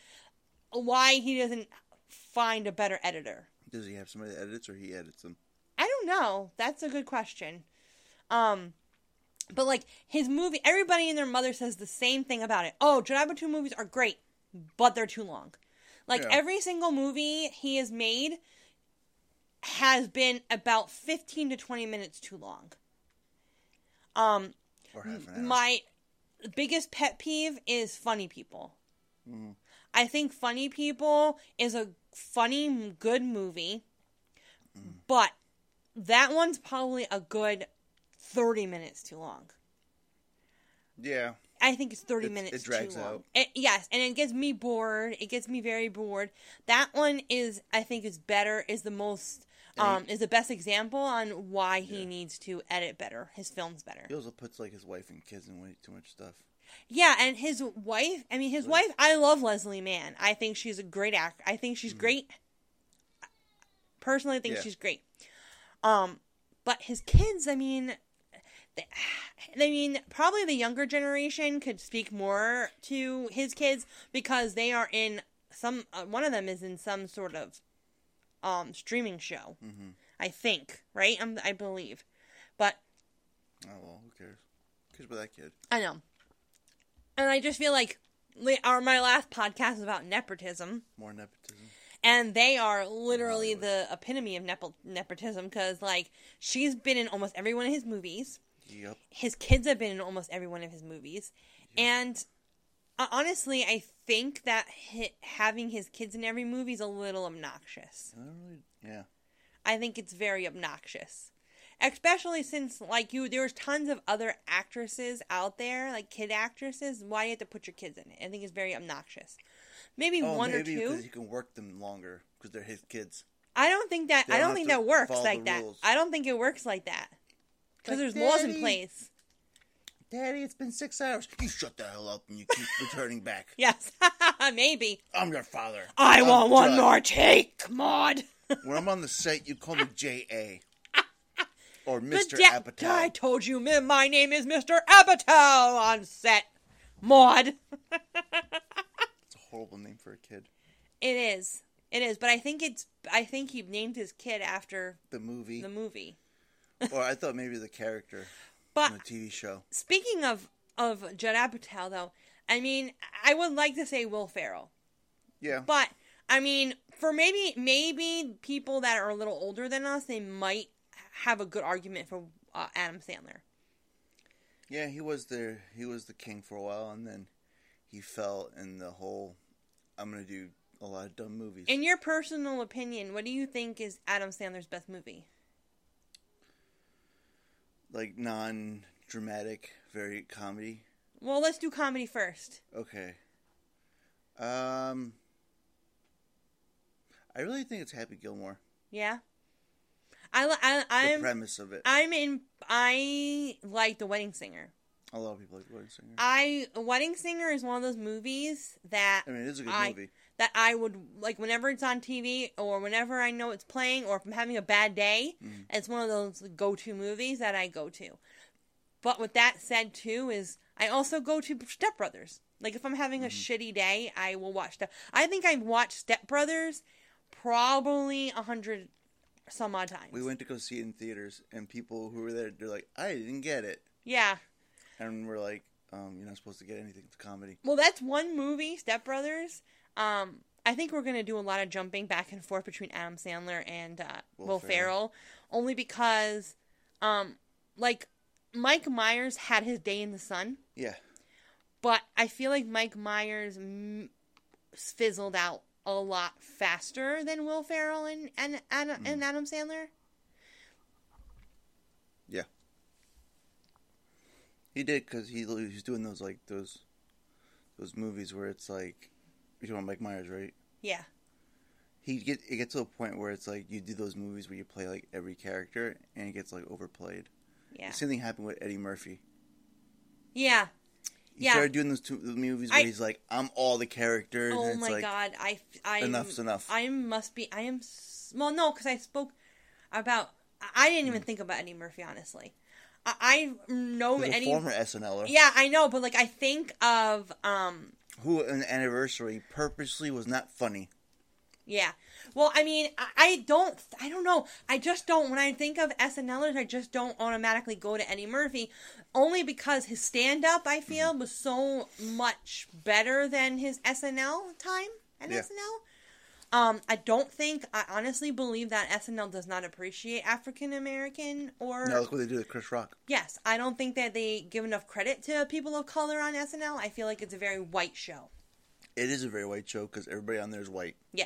why he doesn't find a better editor. Does he have somebody that edits, or he edits them? I don't know. That's a good question. Um, but like his movie, everybody and their mother says the same thing about it. Oh, Judd Apatow movies are great, but they're too long. Like Yeah. every single movie he has made has been about fifteen to twenty minutes too long. Um, Or half an hour? my biggest pet peeve is funny people. Mhm. I think Funny People is a funny, good movie, but that one's probably a good 30 minutes too long. yeah, I think it's 30 It- it minutes drags too long. out. It- yes, and it gets me bored. It gets me very bored. That one is, I think, is better, is the most, um, is the best example on why he Yeah. needs to edit better, his films better. he also puts like his wife and kids in way too much stuff. Yeah, and his wife, I mean, his wife, I love Leslie Mann. I think she's a great actor. I think she's great. Personally, I think. Yeah. she's great. Um, but his kids, I mean, they, I mean, probably the younger generation could speak more to his kids because they are in some, uh, one of them is in some sort of, um, streaming show. Mm-hmm. I think, right? I'm, I believe. But Oh well, who cares? Cares about that kid? I know. And I just feel like our my last podcast was about nepotism, More nepotism. and they are literally the epitome of nepo- nepotism because like she's been in almost every one of his movies. Yep. His kids have been in almost every one of his movies, and uh, honestly, I think that hi- having his kids in every movie is a little obnoxious. I don't really. Yeah. I think it's very obnoxious. Especially since like you there's tons of other actresses out there, like kid actresses. Why do you have to put your kids in it? I think it's very obnoxious. Maybe Oh, one maybe or two. because you can work them longer because they're his kids. I don't think that They I don't don't think that works like that. rules. I don't think it works like that. Because Like, there's laws in place. Daddy, it's been six hours. You shut the hell up and you keep returning back. Yes. Maybe. I'm your father. I I'm want one more take, Maud. When I'm on the set, you call me J.A. or Mr. ja- Apatow. I told you, my name is Mr. Apatow on set. Maud. It's a horrible name for a kid. It is. It is. But I think it's. I think he named his kid after The movie. the movie. or I thought maybe the character But in the TV show. speaking of of Judd Apatow, though, I mean, I would like to say Will Ferrell, Yeah. but I mean, for maybe maybe people that are a little older than us, they might have a good argument for uh, Adam Sandler. Yeah, he was the he was the king for a while, and then he fell in the whole. I'm gonna do a lot of dumb movies. In your personal opinion, what do you think is Adam Sandler's best movie? Like non-dramatic, very comedy. Well, let's do comedy first. Okay. Um, I really think it's Happy Gilmore. Yeah, I I I'm premise of it. I'm in. I like The Wedding Singer. A lot of people like Wedding Singer. I Wedding Singer is one of those movies that I mean, it is a good I- movie. That I would like whenever it's on TV or whenever I know it's playing or if I'm having a bad day, Mm. it's one of those go-to movies that I go to. But with that said too is I also go to Step Brothers. Like if I'm having a Mm-hmm. shitty day, I will watch Step. I think I've watched Step Brothers probably a hundred some odd times. We went to go see it in theaters, and people who were there, they're like, "I didn't get it," yeah. and we're like, um, "You're not supposed to get anything. It's a comedy." Well, that's one movie, Step Brothers. Um, I think we're gonna do a lot of jumping back and forth between Adam Sandler and uh, Will, Will Ferrell. Ferrell. only because, um, like Mike Myers had his day in the sun, Yeah, but I feel like Mike Myers mm, fizzled out a lot faster than Will Ferrell and and Adam, Mm. and Adam Sandler. yeah. He did because he he's doing those like those those movies where it's like you know Mike Myers, right? Yeah, He get it gets to a point where it's like you do those movies where you play like every character and it gets like overplayed. yeah, The same thing happened with Eddie Murphy. yeah. He Yeah. started doing those two the movies where I- he's like, "I'm all the characters." Oh and it's my like, god, I I enough's enough. I must be. I am. Well, no, because I spoke about. I didn't even think about Eddie Murphy honestly. I, I know He's a Eddie. former SNLer Yeah, I know, but like I think of um. Who, an anniversary, purposely was not funny. Yeah. Well, I mean, I, don't. I don't know. I just don't. When I think of SNLers, I just don't automatically go to Eddie Murphy, only because his stand up I feel Mm-hmm. was so much better than his SNL time at Yeah. SNL. Um, I don't think. I honestly believe that SNL does not appreciate African American or No, look what they do with Chris Rock. yes. I don't think that they give enough credit to people of color on SNL. I feel like it's a very white show. It is a very white show because everybody on there is white. Yeah.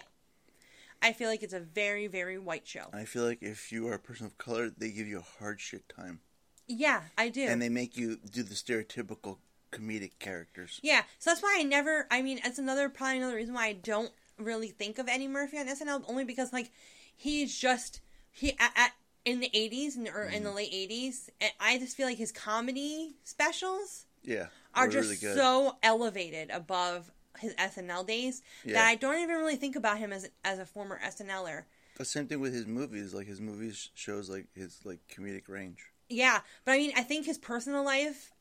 I feel like it's a very, very white show. I feel like if you are a person of color, they give you a hard shit time, Yeah, I do. and they make you do the stereotypical comedic characters. Yeah, so that's why I never. I mean, that's another probably another reason why I don't really think of Eddie Murphy on SNL, only because like he's just he at, at in the '80s and or in Mm-hmm. the late '80s. I just feel like his comedy specials Yeah, are just really so elevated above his SNL days Yeah. that I don't even really think about him as as a former SNLer. The same thing with his movies. Like his movies shows like his like comedic range. Yeah, but I mean, I think his personal life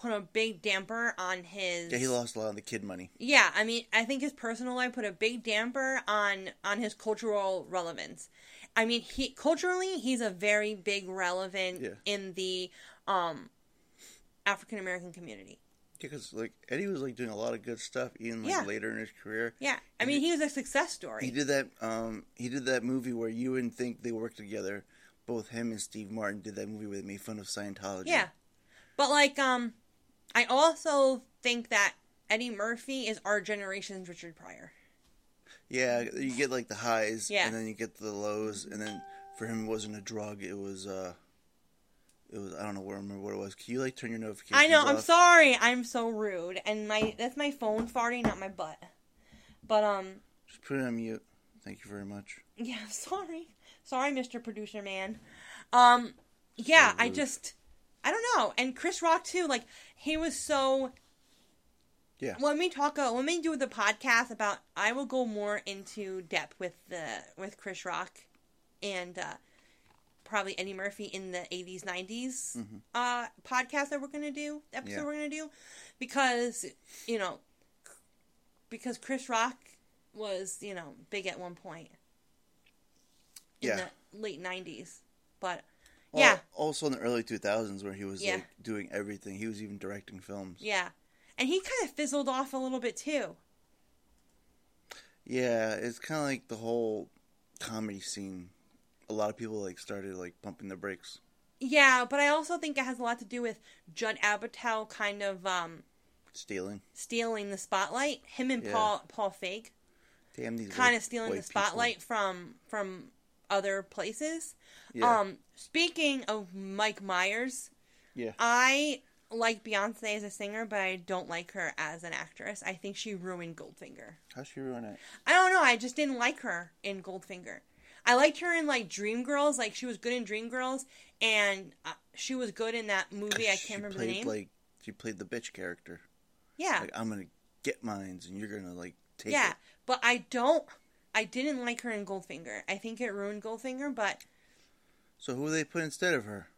put a big damper on his. Yeah, he lost a lot of the kid money. Yeah, I mean, I think his personal life put a big damper on on his cultural relevance. I mean, he culturally he's a very big relevant Yeah. in the um African American community. Because like Eddie was like doing a lot of good stuff even like Yeah. later in his career. Yeah, I mean, he was a success story. He did that. Um, he did that movie where you wouldn't think they worked together. Both him and Steve Martin did that movie where they made fun of Scientology. Yeah, but like, um, I also think that Eddie Murphy is our generation's Richard Pryor. Yeah, you get like the highs, Yeah. and then you get the lows, and then for him it wasn't a drug; it was uh, It was I don't know where I remember what it was. Can you like turn your notifications? I know. I'm sorry. I'm so rude, and my that's my phone farting, not my butt. But um, Just put it on mute. Thank you very much. yeah. Sorry, sorry, Mr. Producer Man. Um, yeah. So I just, I don't know. And Chris Rock too. Like he was so. Yeah. When we talk, uh, when we do the podcast about, I will go more into depth with the with Chris Rock, and uh, probably Eddie Murphy in the eighties, nineties uh, podcast that we're gonna do, episode Yeah. we're gonna do, because you know, because Chris Rock was you know big at one point in Yeah. the late nineties, but Well, yeah, Also in the early 2000s, where he was Yeah. like doing everything. He was even directing films. yeah, and he kind of fizzled off a little bit too. Yeah, it's kind of like the whole comedy scene. A lot of people like started like pumping the brakes. Yeah, but I also think it has a lot to do with Judd Apatow kind of um, Stealing. stealing the spotlight. Him and Yeah. Paul Paul Feig Damn these. kind of stealing the white people. spotlight from from other places. Yeah. Um, speaking of Mike Myers, yeah. I like Beyonce as a singer, but I don't like her as an actress. I think she ruined Goldfinger. How's she ruin it? I don't know. I just didn't like her in Goldfinger. I liked her in like Dreamgirls. Like she was good in Dreamgirls, and uh, she was good in that movie. I can't remember played, the name. Like she played the bitch character. yeah, Like I'm gonna get mines, and you're gonna like take yeah. it. But I don't. I didn't like her in Goldfinger. I think it ruined Goldfinger, but So who they put instead of her?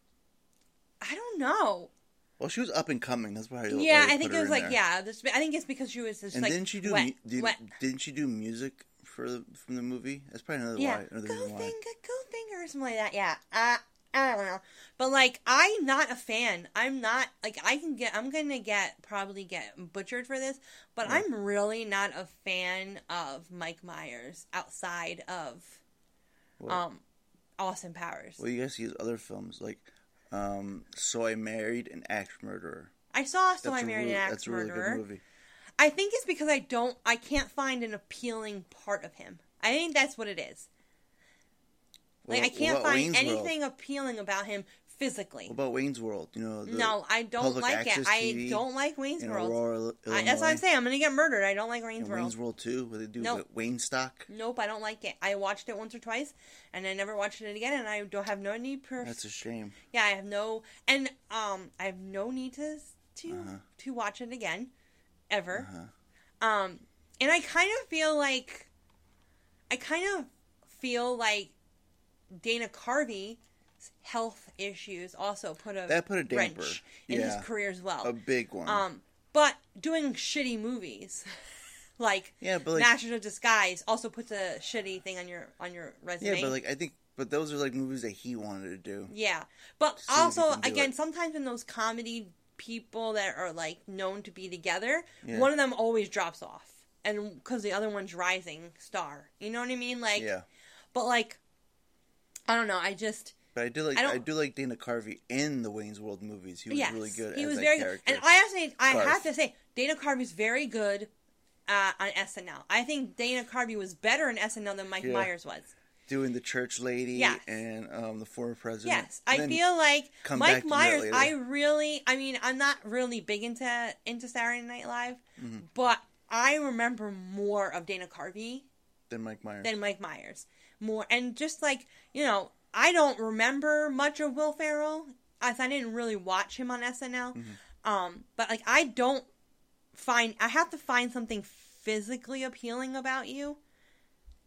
I don't know. Well, she was up and coming. That's why. yeah, why I think it was like there. yeah. This, I think it's because she was just And like didn't she do? wet, did, wet. Didn't she do music for the from the movie? That's probably another Yeah, why. Another reason why. Goldfinger, Goldfinger, or something like that. Yeah, uh, I don't know, but like I'm not a fan. I'm not like I can get. I'm gonna get probably get butchered for this, but Yeah. I'm really not a fan of Mike Myers outside of Well- um Austin Powers. Well, you guys see his other films like um, "So I Married an Axe Murderer." I saw So I Married really- an Axe That's a really good movie. I think it's because I don't. I can't find an appealing part of him. I think that's what it is. Like Well, I can't find Wayne's World? anything appealing about him physically. What about Wayne's World? You know, no, I don't like it. access I don't like Wayne's World. Aurora, I, that's what I'm saying. I'm gonna get murdered. I don't like Wayne's And World. Wayne's World Two, where they do Nope. the Wayne stock. Nope, I don't like it. I watched it once or twice, and I never watched it again. And I don't have no need for. That's a shame. yeah, I have no, and um, I have no need to to Uh-huh. to watch it again, ever. Uh-huh. Um, and I kind of feel like, I kind of feel like Dana Carvey's health issues also put a That put a damper. wrench in Yeah. his career as well. A big one. Um, but doing shitty movies, like yeah, but like, Masters of Disguise, also puts a shitty thing on your on your resume. yeah, but like I think, but those are like movies that he wanted to do. Yeah, but also again, it. sometimes in those comedy people that are like known to be together, Yeah. one of them always drops off, and because the other one's rising star. You know what I mean? Like, yeah, but like, I don't know. I just but I do like I I, don't- like Dana Carvey in the Wayne's World movies. He was yes, really good. he as was very character. good. And I actually, I Garth. have to say, Dana Carvey's very good. Uh, on SNL, I think Dana Carvey was better in SNL than Mike Yeah. Myers was. doing the church lady Yes. and um, the former president. Yes, I feel like Mike Myers. I really, I mean, I'm not really big into into Saturday Night Live, Mm-hmm. but I remember more of Dana Carvey then Mike Myers. than Mike Myers. More and just like you know, I don't remember much of Will Ferrell as I didn't really watch him on SNL. Mm-hmm. Um, but like I don't find I have to find something physically appealing about you.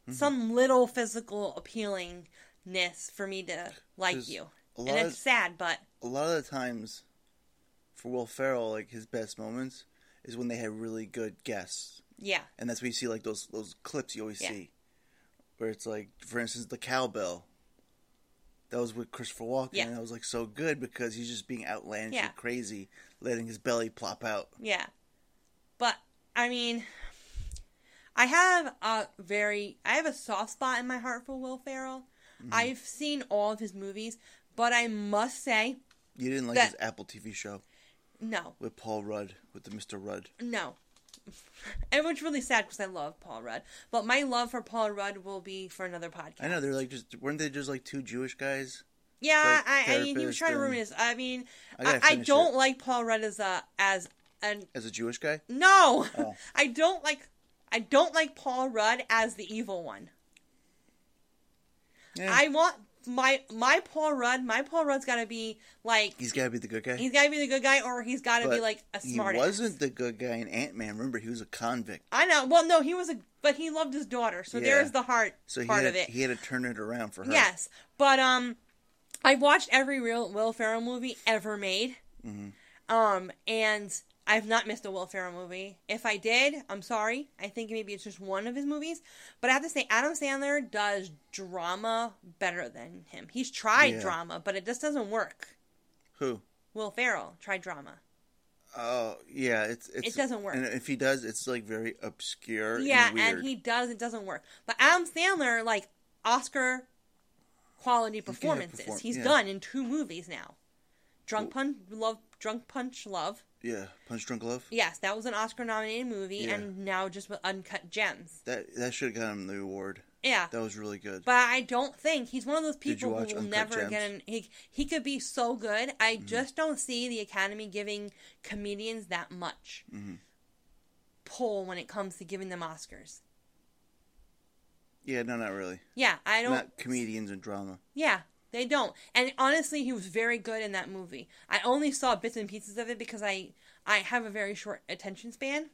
Mm-hmm. Some little physical appealingness for me to like you. And it's of- sad, but a lot of the times for Will Ferrell, like his best moments is when they had really good guests, yeah. and that's where you see like those those clips you always Yeah. see, where it's like, for instance, the cowbell. That was with Christopher Walken, Yeah. and that was like so good because he's just being outlandish Yeah. and crazy, letting his belly plop out. Yeah. But I mean I have a very I have a soft spot in my heart for Will Ferrell. Mm-hmm. I've seen all of his movies, but I must say You didn't like That- his Apple TV show no. with Paul Rudd, with the Mr. Rudd. No. And which really sad because I love Paul Rudd. But my love for Paul Rudd will be for another podcast. I know they're like just weren't they just like two Jewish guys Yeah, like, I, I mean, he was trying to ruin his. I mean, I I, I, don't it. like Paul Rudd as a as an As a Jewish guy, no. Oh. I don't like I don't like Paul Rudd as the evil one. yeah, I want my my Paul Rudd. My Paul Rudd's got to be like he's got to be the good guy. he's got to be the good guy, or he's got to be like a smart. he wasn't the good guy in Ant Man. Remember, he was a convict, I know. Well, no, he was a, but he loved his daughter. So Yeah. there's the heart so he part had, of it. he had to turn it around for her. Yes, but um, I've watched every real Will Ferrell movie ever made. Mm-hmm. Um, and I've not missed a Will Ferrell movie. If I did, I'm sorry. I think maybe it's just one of his movies. But I have to say, Adam Sandler does drama better than him. He's tried Yeah. drama, but it just doesn't work. Who? Will Ferrell tried drama. Oh yeah, it's, it's It doesn't work. And if he does, it's like very obscure. Yeah, and, weird. and he does. It doesn't work. But Adam Sandler, like Oscar quality performances, perform- he's yeah. done in two movies now. Drunk Punch, Love, Drunk Punch, Love. Yeah, Punch Drunk Love. Yes, that was an Oscar-nominated movie, Yeah. and now just with Uncut Gems. That that should have got him the award. Yeah, That was really good. but I don't think he's one of those people who will Uncut never Gems? get an. He he could be so good. I Mm-hmm. just don't see the Academy giving comedians that much Mm-hmm. pull when it comes to giving them Oscars. yeah, no, not really. Yeah, I don't. Not comedians and drama. Yeah, they don't. And honestly, he was very good in that movie. I only saw bits and pieces of it because I I have a very short attention span.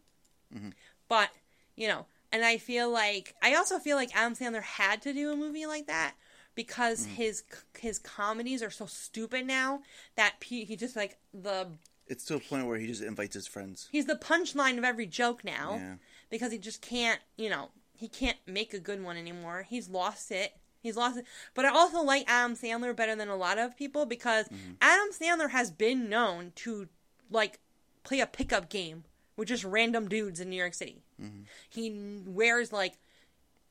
Mm-hmm. But you know, and I feel like I also feel like Adam Sandler had to do a movie like that because mm-hmm. his his comedies are so stupid now that he just like the It's to a point where he just invites his friends. he's the punchline of every joke now Yeah. because he just can't, you know, he can't make a good one anymore. He's lost it. He's lost it. But I also like Adam Sandler better than a lot of people because Mm-hmm. Adam Sandler has been known to like play a pickup game with just random dudes in New York City. Mm-hmm. He wears like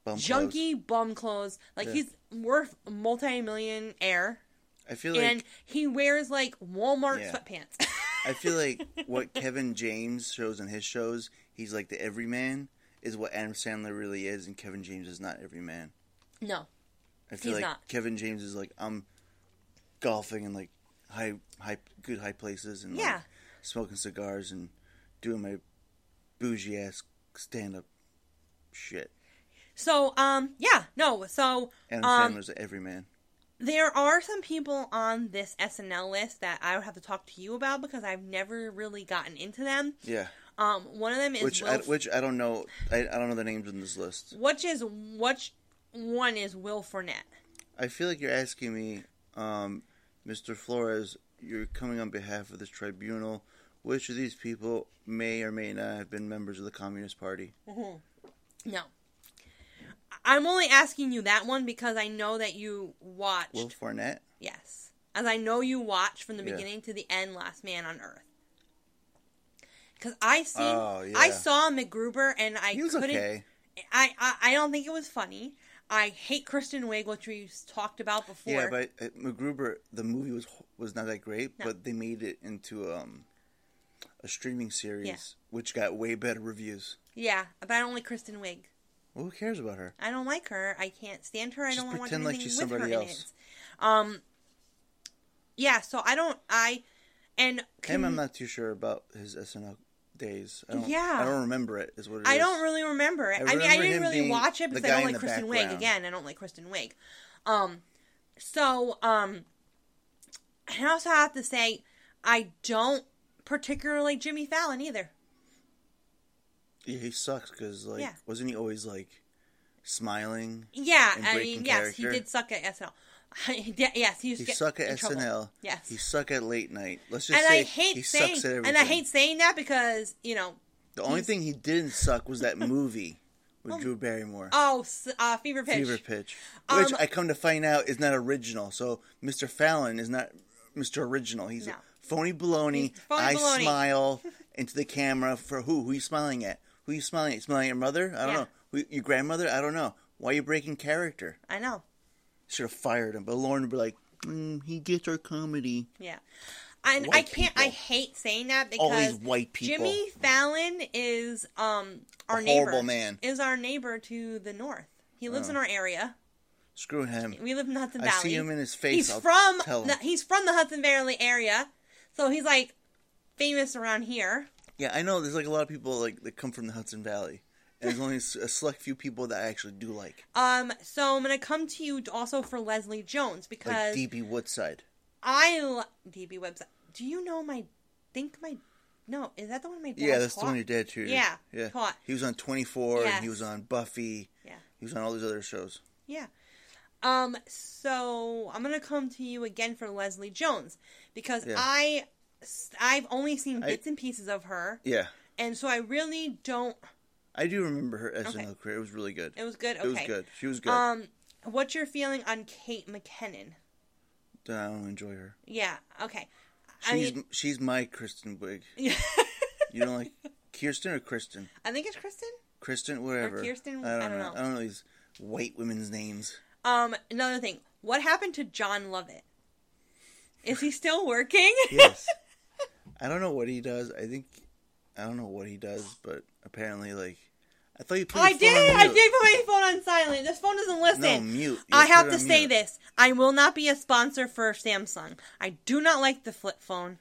Bum clothes. junky bum clothes. Like Yeah. he's worth multi-million air I feel like and he wears like Walmart Yeah. sweatpants. I feel like what Kevin James shows in his shows, he's like the everyman, is what Adam Sandler really is, and Kevin James is not everyman. no. I feel He's like not. Kevin James is like I'm golfing in like high, high, good high places, and like, Yeah. smoking cigars and doing my bougie ass stand up shit. So, um, yeah, no. So, Adam um, Sandler's an everyman. There are some people on this SNL list that I would have to talk to you about because I've never really gotten into them. Yeah, Um, one of them is which Will, I, which I don't know. I, I don't know the names in this list. which is which one is Will Fournette. I feel like you're asking me, um, Mr. Flores, you're coming on behalf of this tribunal. Which of these people may or may not have been members of the Communist Party? No, I'm only asking you that one because I know that you watched. Will Fournette? Yes, as I know you watched from the Yeah. beginning to the end, Last Man on Earth. Because I seen, Oh, yeah. I saw MacGruber and I couldn't. okay. I, I I don't think it was funny. I hate Kristen Wiig, which we talked about before. Yeah, but uh, MacGruber, the movie was was not that great, No. but they made it into um, a streaming series, Yeah. which got way better reviews. Yeah, but I don't like Kristen Wiig. Well, who cares about her? I don't like her. I can't stand her. I Just don't want to watch like anything she's with her in else. it. Um. Yeah, so I don't. I and Him, I'm not too sure about his SNL days. I don't, Yeah. I don't remember it. Is what it is. I don't really remember it. I I, mean, I didn't really watch it because I don't like Kristen Wiig. Again, I don't like Kristen Wiig. Um. So um. I also have to say, I don't particularly like Jimmy Fallon either. Yeah, he sucks because like, Yeah. wasn't he always like smiling? Yeah, And I mean, yes, he did suck at SNL. Yes, he used to suck at trouble. SNL. Yes, He suck at late night. Let's just and say I hate he saying, sucks at everything. and I hate saying that because you know, the only thing he didn't suck was that movie with Well, Drew Barrymore. oh, uh, Fever Pitch. Fever Pitch, which Um, I come to find out is not original. So Mr. Fallon is not Mr. Original. He's No. phony baloney. Phony I baloney. smile into the camera for who? Who are you smiling at? Who are you smiling at? Smiling at your mother? I don't Yeah. know. Who, your grandmother? I don't know. Why are you breaking character? I know. Should have fired him. But Lorne would be like, mm, he gets our comedy. Yeah. And I can't. I hate saying that All because these white people. Jimmy Fallon is um our A neighbor. horrible man. Is our neighbor to the north. He lives Oh. in our area. Screw him. We live in Hudson Valley. I see him in his face. He's I'll from the, he's from the Hudson Valley area, so he's like famous around here. Yeah, I know. There's like a lot of people like that come from the Hudson Valley, there's only a select few people that I actually do like, Um, so I'm gonna come to you also for Leslie Jones like because DB Woodside. I lo- DB website. Do you know my? Think my. No, is that the one my dad Yeah, that's taught? the one your dad treated. Yeah, yeah. taught. He was on 24, Yes. and he was on Buffy. Yeah. He was on all these other shows. Yeah. Um. So I'm gonna come to you again for Leslie Jones because Yeah. I, I've only seen I- bits and pieces of her, Yeah, and so I really don't. I do remember her SNL Okay. career. It was really good. It was good. It was good. She was good. Um. What's your feeling on Kate McKinnon? I don't enjoy her. Yeah. Okay. She's I mean, she's my Kristen Wiig. yeah. You don't like Kirsten or Kristen? I think it's Kristen. Kristen, whatever. Kirsten? I don't, I don't know. know. I don't know these white women's names. Um. Another thing. What happened to John Lovett? Is he still working? Yes. I don't know what he does. I think I don't know what he does, but apparently, like, I thought you put. I did. I did put my phone on silent. This phone doesn't listen. No, mute. You I have to say mute. this. I will not be a sponsor for Samsung. I do not like the flip phone.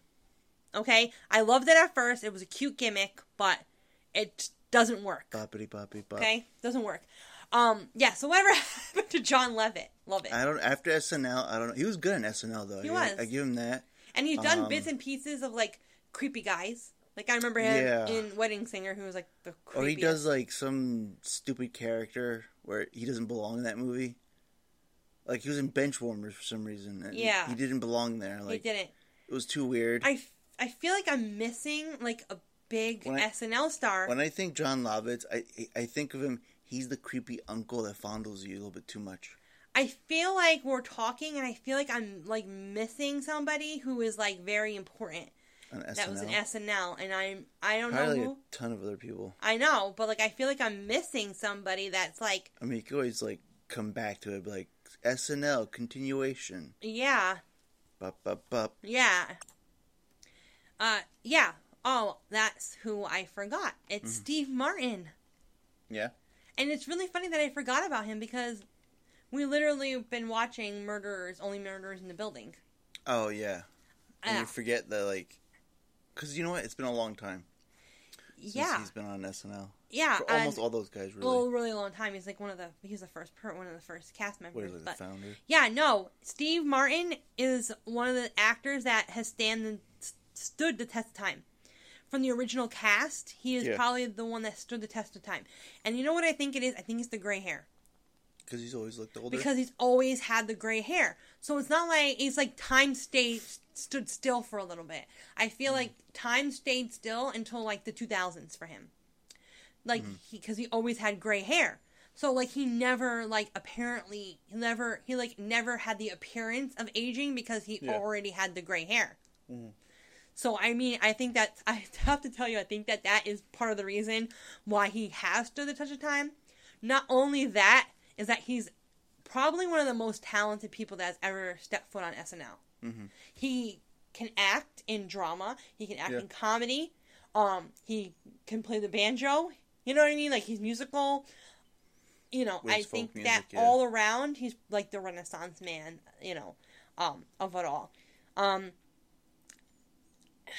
Okay? I loved it at first. It was a cute gimmick, but it doesn't work. Boppity boppity bop. Okay? Doesn't work. Um, yeah, so whatever happened to John Levitt? Love it. I don't. After SNL, I don't know. He was good in SNL though. He I, was. I give him that. And he's done um, bits and pieces of like creepy guys. Like I remember him Yeah. in Wedding Singer who was like the creepiest. Or he does like some stupid character where he doesn't belong in that movie. Like he was in Benchwarmers for some reason. and Yeah. he didn't belong there. Like, He didn't. it was too weird. I, I feel like I'm missing like a big When I- SNL star. When I think John Lovitz, I I think of him. He's the creepy uncle that fondles you a little bit too much. I feel like we're talking, and I feel like I'm like missing somebody who is like very important. That was an SNL, and I'm I don't Probably know a who. ton of other people. I know, but like I feel like I'm missing somebody that's like I mean, you could always like come back to it, be like SNL continuation. yeah, Bup bup bup. yeah, uh, yeah. Oh, that's who I forgot. It's Mm-hmm. Steve Martin, Yeah. and it's really funny that I forgot about him because we literally have been watching Murderers, Only Murderers in the Building. Oh yeah. And you forget that like, because you know what? It's been a long time since Yeah, he's been on SNL. yeah. For almost all those guys, really. Well, really long time. He's like one of the he's the first per, one of the first cast members. what is it, the but founder? yeah, no, Steve Martin is one of the actors that has stand stood the test of time. From the original cast, he is Yeah. probably the one that stood the test of time. And you know what I think it is? I think it's the gray hair Because he's always looked older. because he's always had the gray hair. So it's not like it's like time stayed stood still for a little bit. I feel like time stayed still until like the 2000s for him. Like because he, always had gray hair. So like he never like apparently he never he like never had the appearance of aging because he Yeah. already had the gray hair. Mhm. So I mean, I think that I have to tell you, I think that that is part of the reason why he has stood the test of time. Not only that is that he's probably one of the most talented people that has ever stepped foot on SNL. Mhm. He can act in drama. He can act Yeah. in comedy. Um, he can play the banjo. You know what I mean? Like he's musical. You know, With I think music, that yeah. all around he's like the Renaissance man. You know, um, of it all. Um,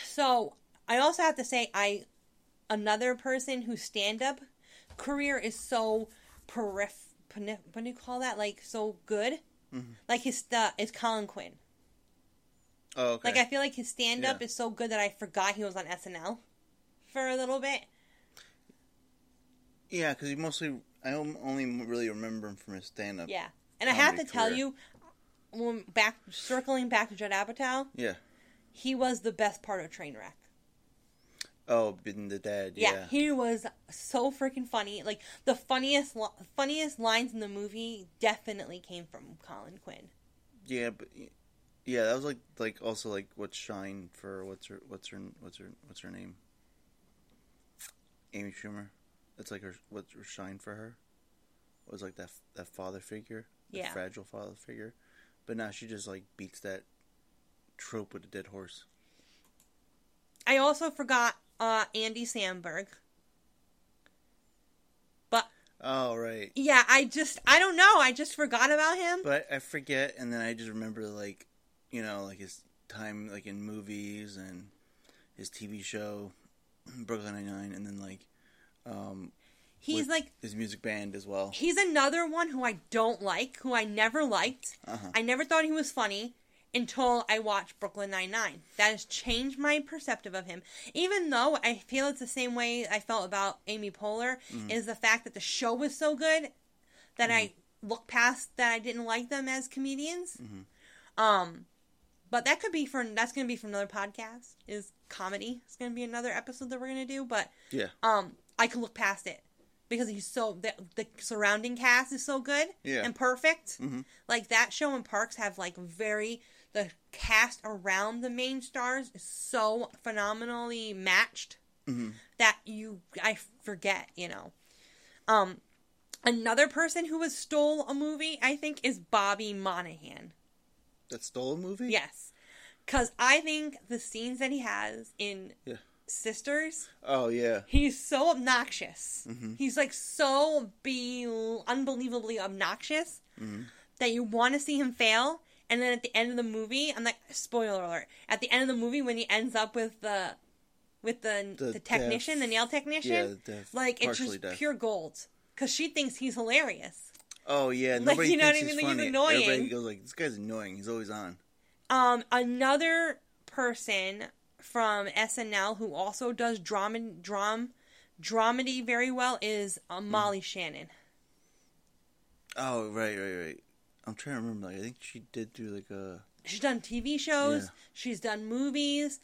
so I also have to say, I another person whose stand up career is so perif. perif- What do you call that? Like so good. Mhm. Like his stuff is Colin Quinn. Oh, okay. Like I feel like his stand up Yeah. is so good that I forgot he was on SNL for a little bit. yeah, because he mostly. I only really remember him from his stand-up. Yeah, and I have to Comedy tell you, when back circling back to Judd Apatow, Yeah. he was the best part of Trainwreck. Oh, being the dad. Yeah. Yeah. he was so freaking funny. Like the funniest, funniest lines in the movie definitely came from Colin Quinn. Yeah, but yeah, that was like like also like what's shine for what's her what's her what's her what's her name? Amy Schumer. That's like her what's her shine for her. it Was like that that father figure, the Yeah. fragile father figure, but now she just like beats that trope with a dead horse. I also forgot uh, Andy Samberg. But Oh right. Yeah, I just I don't know. I just forgot about him. But I forget, and then I just remember like, you know, like his time like in movies and his TV show, Brooklyn Nine Nine, and then like, um, He's like his music band as well. he's another one who I don't like, who I never liked. Uh-huh. I never thought he was funny until I watched Brooklyn Nine Nine. That has changed my perceptive of him. Even though I feel it's the same way I felt about Amy Poehler, Mm-hmm. is the fact that the show was so good that I look past that I didn't like them as comedians. Mm-hmm. Um, but that could be for that's going to be for another podcast. Is comedy? It's going to be another episode that we're going to do. But Yeah. um, I could look past it because he's so the, the surrounding cast is so good Yeah. and perfect. Mhm. Like that show and Parks have like very the cast around the main stars is so phenomenally matched Mhm. that you I forget, you know. Um, another person who has stole a movie I think is Bobby Moynihan. That stole a movie. Yes, because I think the scenes that he has in Yeah. Sisters. Oh yeah. He's so obnoxious. Mm-hmm. He's like so be unbelievably obnoxious Mm-hmm. that you want to see him fail. And then at the end of the movie, I'm like, spoiler alert. At the end of the movie, when he ends up with the with the the, The technician, deaf- the nail technician, Yeah, deaf- like it's just deaf. pure gold because she thinks he's hilarious. Oh yeah. Nobody you know what thinks I mean? he's Like, he's funny. annoying. Everybody goes like, "This guy's annoying. He's always on." Um, another person from SNL who also does drama dram dramedy very well is uh, Mm-hmm. Molly Shannon. Oh right, right, right. I'm trying to remember. Like, I think she did do like a. She's done TV shows. Yeah. She's done movies.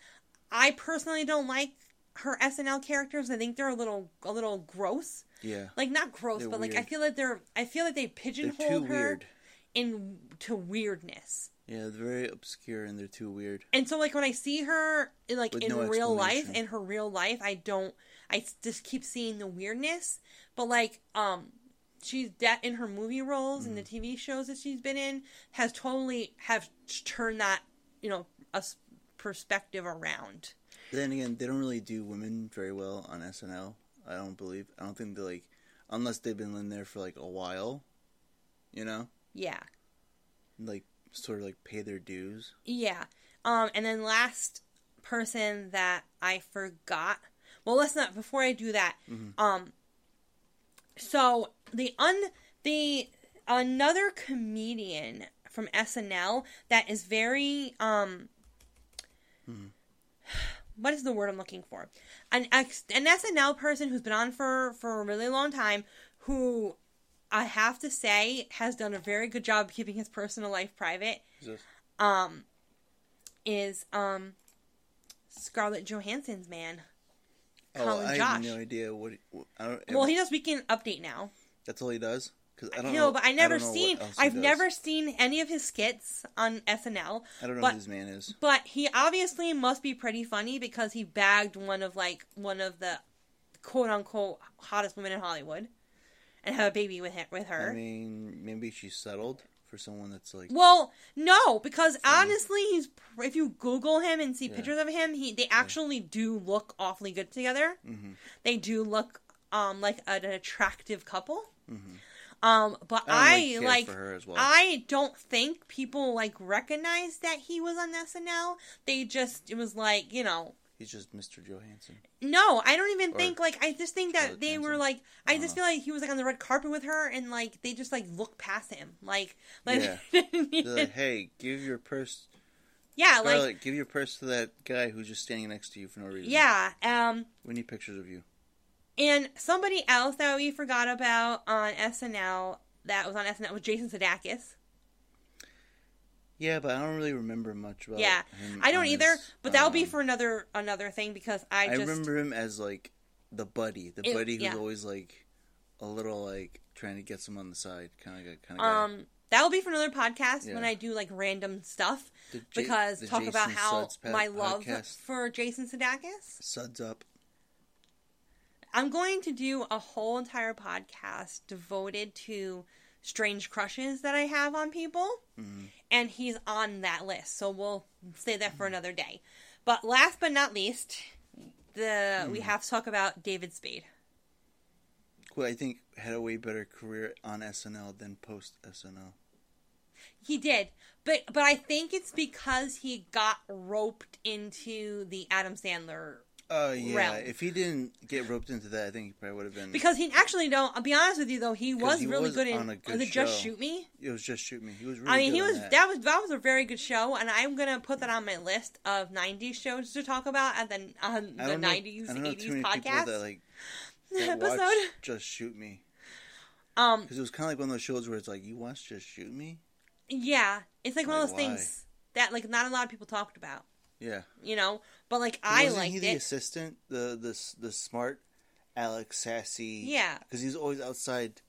I personally don't like her SNL characters. I think they're a little a little gross. Yeah. Like not gross, They're but like I feel like they're I feel like they pigeonhole her weird. in to weirdness. Yeah, they're very obscure and they're too weird. And so like when I see her like With in no real life, in her real life, I don't I just keep seeing the weirdness. But like um she's that in her movie roles and the Mm-hmm. TV shows that she's been in has totally have turned that, you know, a perspective around. Then again, they don't really do women very well on SNL. I don't believe. I don't think they like, unless they've been in there for like a while. You know, Yeah. like sort of like pay their dues. Yeah. Um, and then last person that I forgot. Well, let's not. Before I do that, um, so the un the another comedian from SNL that is very um. What is the word I'm looking for? An ex, an SNL person who's been on for for a really long time, who I have to say has done a very good job keeping his personal life private Is um is um Scarlett Johansson's man. Oh, Colin I Jost. have no idea what. what I don't, Well, he does Weekend Update now. that's all he does. I don't No, know. but I never know seen. what else he I've does. never seen any of his skits on SNL. I don't know but, who this man is. But he obviously must be pretty funny because he bagged one of like one of the quote unquote hottest women in Hollywood, and have a baby with him, with her. I mean, maybe she's settled for someone that's like. Well, no, because honestly, he's if you Google him and see pictures of him, he they actually do look awfully good together. hmm They do look um like an attractive couple. Mhm. Um, but I I, like for her as well. I don't think people like recognize that he was on SNL. They just it was like you know. He's just Mr. Johansson. No, I don't even Or think like I just think that they were like I just Uh-huh. feel like he was like on the red carpet with her and like they just like look past him like like Yeah. Like, hey, give your purse, yeah Scarlett, like give your purse to that guy who's just standing next to you for no reason. yeah um We need pictures of you. And somebody else that we forgot about on SNL that was on SNL was Jason Sudeikis. Yeah, but I don't really remember much about. It. Yeah, him I don't either. his, but that'll be um, for another another thing because I I remember him as like the buddy, the It- buddy who's yeah. always like a little like trying to get some on the side, kind of kind of guy. um that'll be for another podcast when I do like random stuff Ja- because talk about how my love for Jason Sudeikis. Suds up. I'm going to do a whole entire podcast devoted to strange crushes that I have on people. Mhm. And he's on that list. So we'll say that for another day. But last but not least, the we have to talk about David Spade. who I think had a way better career on SNL than post SNL. He did, but but I think it's because he got roped into the Adam Sandler Oh yeah, realm. if he didn't get roped into that, I think he probably would have been. because he actually don't. I'll be honest with you though, he was he really was good in good was it Just. Shoot Me. it was just shoot me. He was. Really I mean, he was that. that. was that was a very good show, and I'm gonna put that on my list of '90s shows to talk about at the on the know- '90s I don't know too '80s many podcast that like that episode. Just Shoot Me Um, because it was kind of like one of those shows where it's like you watch Just Shoot Me. yeah, it's like one of those why? things that like not a lot of people talked about, Yeah, you know. But like I liked he the it. assistant, the the the smart Alex Sassy? Yeah. because he's always outside.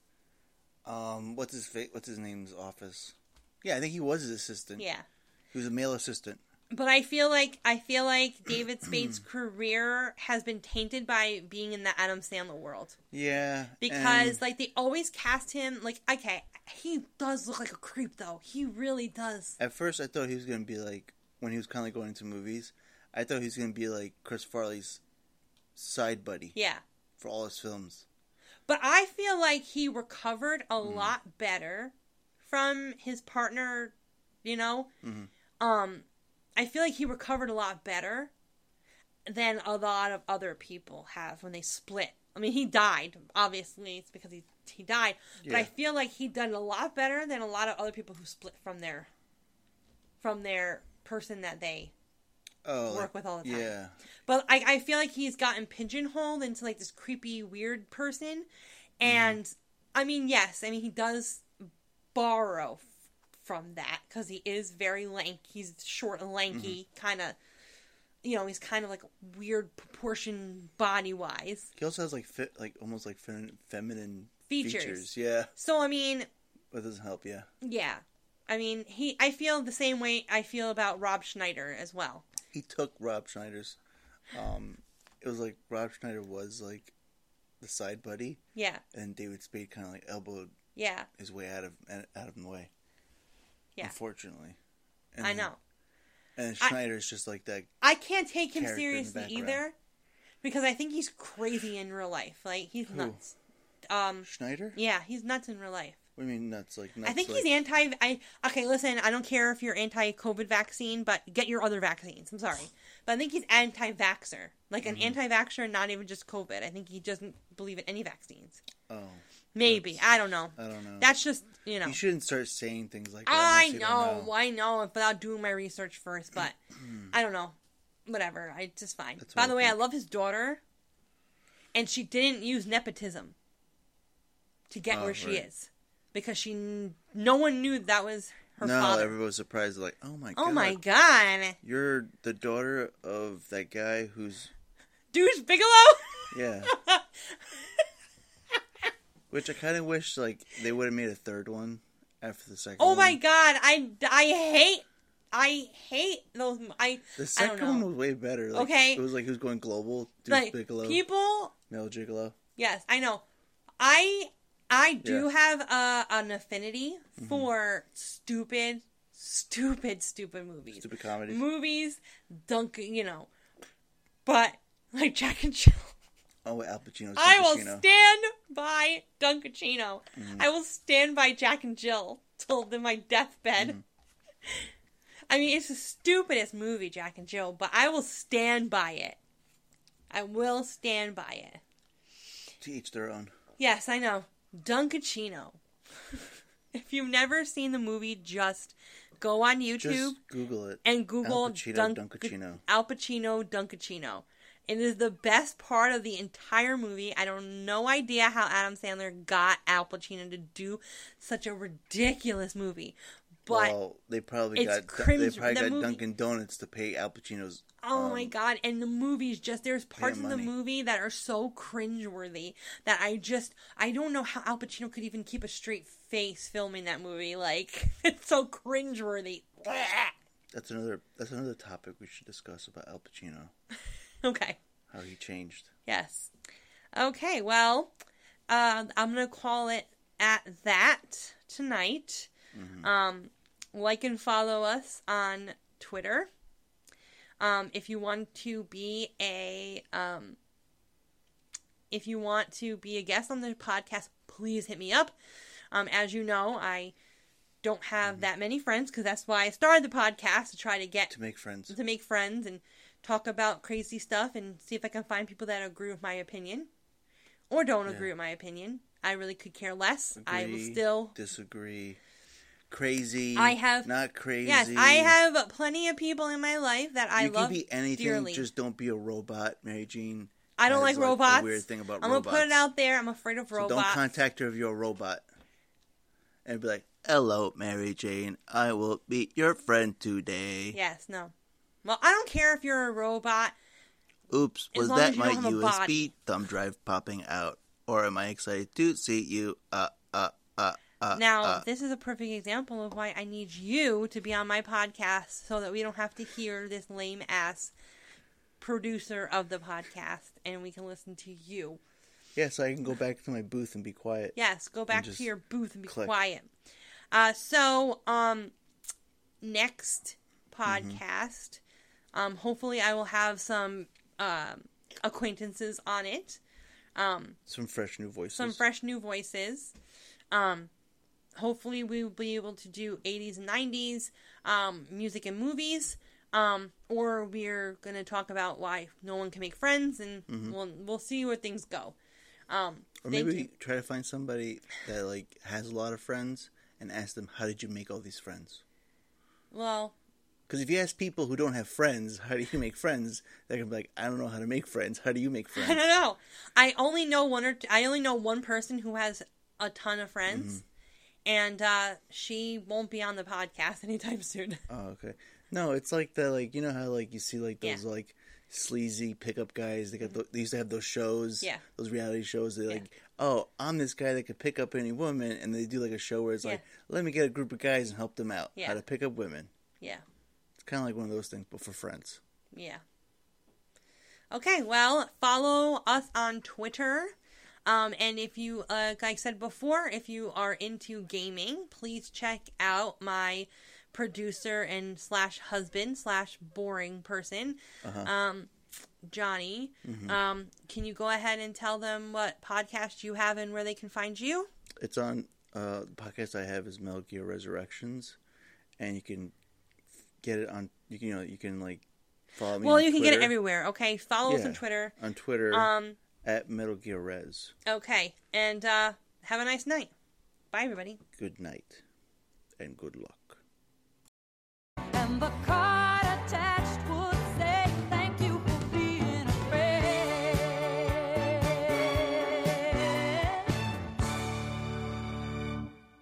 Um, what's his fa- what's his name's office? Yeah, I think he was his assistant. Yeah. he was a male assistant. But I feel like I feel like David Spade's career has been tainted by being in the Adam Sandler world Yeah, because and- like they always cast him like okay he does look like a creep though he really does At first, I thought he was gonna be like when he was kind of going into movies. I thought he was gonna be like Chris Farley's side buddy yeah for all his films. but I feel like he recovered a Hmm. lot better from his partner you know Mhm. um I feel like he recovered a lot better than a lot of other people have when they split. I mean, he died. Obviously, it's because he he died. But I feel like he done a lot better than a lot of other people who split from their from their person that they. Oh, Work like- with all the time. Yeah, But I, I feel like he's gotten pigeonholed into like this creepy, weird person. And I mean, yes, I mean he does borrow f- from that because he is very lank. He's short and lanky, mm-hmm. kind of. You know, he's kind of like weird proportion body wise. he also has like fit, like almost like fem- feminine Features. features. Yeah, So I mean, but it doesn't help. Yeah, yeah. I mean, he. I feel the same way I feel about Rob Schneider as well. He took Rob Schneider's. Um, it was like Rob Schneider was like the side buddy, Yeah, and David Spade kind of like elbowed yeah, his way out of out of the way. Yeah. unfortunately, and I know. And I- Schneider's just like that. I can't take him character in the seriously either because I think he's crazy in real life. Like he's Who? nuts. Um, Schneider? yeah, he's nuts in real life. What do you mean nuts? Like nuts? I think like, he's anti. I okay. Listen, I don't care if you're anti-COVID vaccine, but get your other vaccines. I'm sorry, but I think he's anti-vaxer, like an Mm-hmm. anti-vaxer, not even just COVID. I think he doesn't believe in any vaccines. Oh, Maybe I don't know. I don't know. That's just you know. You shouldn't start saying things like that. I unless you don't know, know. I know, without doing my research first, but I don't know. Whatever, I just fine. That's By the I way, I love his daughter, and she didn't use nepotism to get Oh, where she is because she no one knew that was her father. no, father. everybody was surprised. Like, oh my god. oh my god, You're the daughter of that guy who's Deuce Bigalow. yeah. Which I kind of wish like they would have made a third one after the second. oh my god, I I hate I hate those. I The I second don't one was way better. Like, Okay. it was like who's going global. Dude like Bigalow, people Male Gigolo. Yes, I know. I I do Yeah. have a, an affinity for stupid, stupid, stupid movies. Stupid comedy. Movies, dunk, you know. But like Jack and Jill, Oh, Al Pacino's I will stand by Dunkaccino. Mm-hmm. I will stand by Jack and Jill till the, my deathbed. Mm-hmm. I mean, it's the stupidest movie, Jack and Jill, but I will stand by it. I will stand by it. To each their own. Yes, I know. Dunkaccino. if you've never seen the movie, just go on YouTube Just Google it. and Google Al Pacino Dunk- Dunkaccino. Al Pacino Dunkaccino. It is the best part of the entire movie. I don't no idea how Adam Sandler got Al Pacino to do such a ridiculous movie. But well, they probably got they probably got movie- Dunkin' Donuts to pay Al Pacino's. Oh um, my god! And the movie's just there's parts of the movie that are so cringeworthy that I just I don't know how Al Pacino could even keep a straight face filming that movie. Like it's so cringeworthy. That's another. That's another topic we should discuss about Al Pacino. okay. How he changed. Yes. Okay. Well, uh, I'm gonna call it at that tonight. Um, like and follow us on Twitter. Um, if you want to be a um, if you want to be a guest on the podcast, please hit me up. Um, as you know, I don't have Mm-hmm. that many friends because that's why I started the podcast to try to get To make friends. to make friends and talk about crazy stuff and see if I can find people that agree with my opinion or don't Yeah. agree with my opinion. I really could care less. I will still. disagree. Crazy. I have- not crazy. Yes, I have plenty of people in my life that I you love. can be anything. dearly. Just don't be a robot, Mary Jane. I don't like like, a robots. weird thing about robots. I'm robots. gonna put it out there. I'm afraid of So robots. don't contact her if you're a robot. And be like, "Hello, Mary Jane. I will be your friend today." Yes, no. Well, I don't care if you're a robot. Oops, As was that my don't have a USB body. thumb drive popping out? Or am I excited to see you? Uh, uh. Now, uh. this is a perfect example of why I need you to be on my podcast so that we don't have to hear this lame ass producer of the podcast and we can listen to you. yeah, so I can go back to my booth and be quiet. Yes, go back to your booth and be click. quiet. Uh, so, um, next Mm-hmm. podcast, um, hopefully I will have some um, acquaintances on it. Um, Some fresh new voices. some fresh new voices. Um, hopefully, we will be able to do 80s and 90s um, music and movies. Um, or we're gonna talk about why no one can make friends, and we'll we'll see where things go. Um, Or maybe try to find somebody that like has a lot of friends and ask them, "How did you make all these friends?" Well, Because if you ask people who don't have friends, "How do you make friends?" They're gonna be like, "I don't know how to make friends. How do you make friends? I don't know. I only know one or two, I only know one person who has a ton of friends, and uh, she won't be on the podcast anytime soon. Oh, okay. No, it's like the like you know how like you see like Yeah. those like sleazy pickup guys. They got tho- they used to have those shows. Yeah. Those reality shows. They like, oh, I'm this guy that could pick up any woman, and they do like a show where it's like, let me get a group of guys and help them out Yeah. how to pick up women. yeah. It's kind of like one of those things, but for friends. Yeah. Okay, well, follow us on Twitter. Um, and if you, uh, like I said before, if you are into gaming, please check out my producer and slash husband slash boring person, um, Johnny. Um, can you go ahead and tell them what podcast you have and where they can find you? It's on uh, the podcast I have is Metal Gear Resurrections, and you can get it on. You can you know you can like follow me. Well, you can get it everywhere. Okay, follow us on Twitter. on Twitter Um, at Metal Gear Res. Okay, and uh, have a nice night. Bye, everybody. Good night, and good luck. And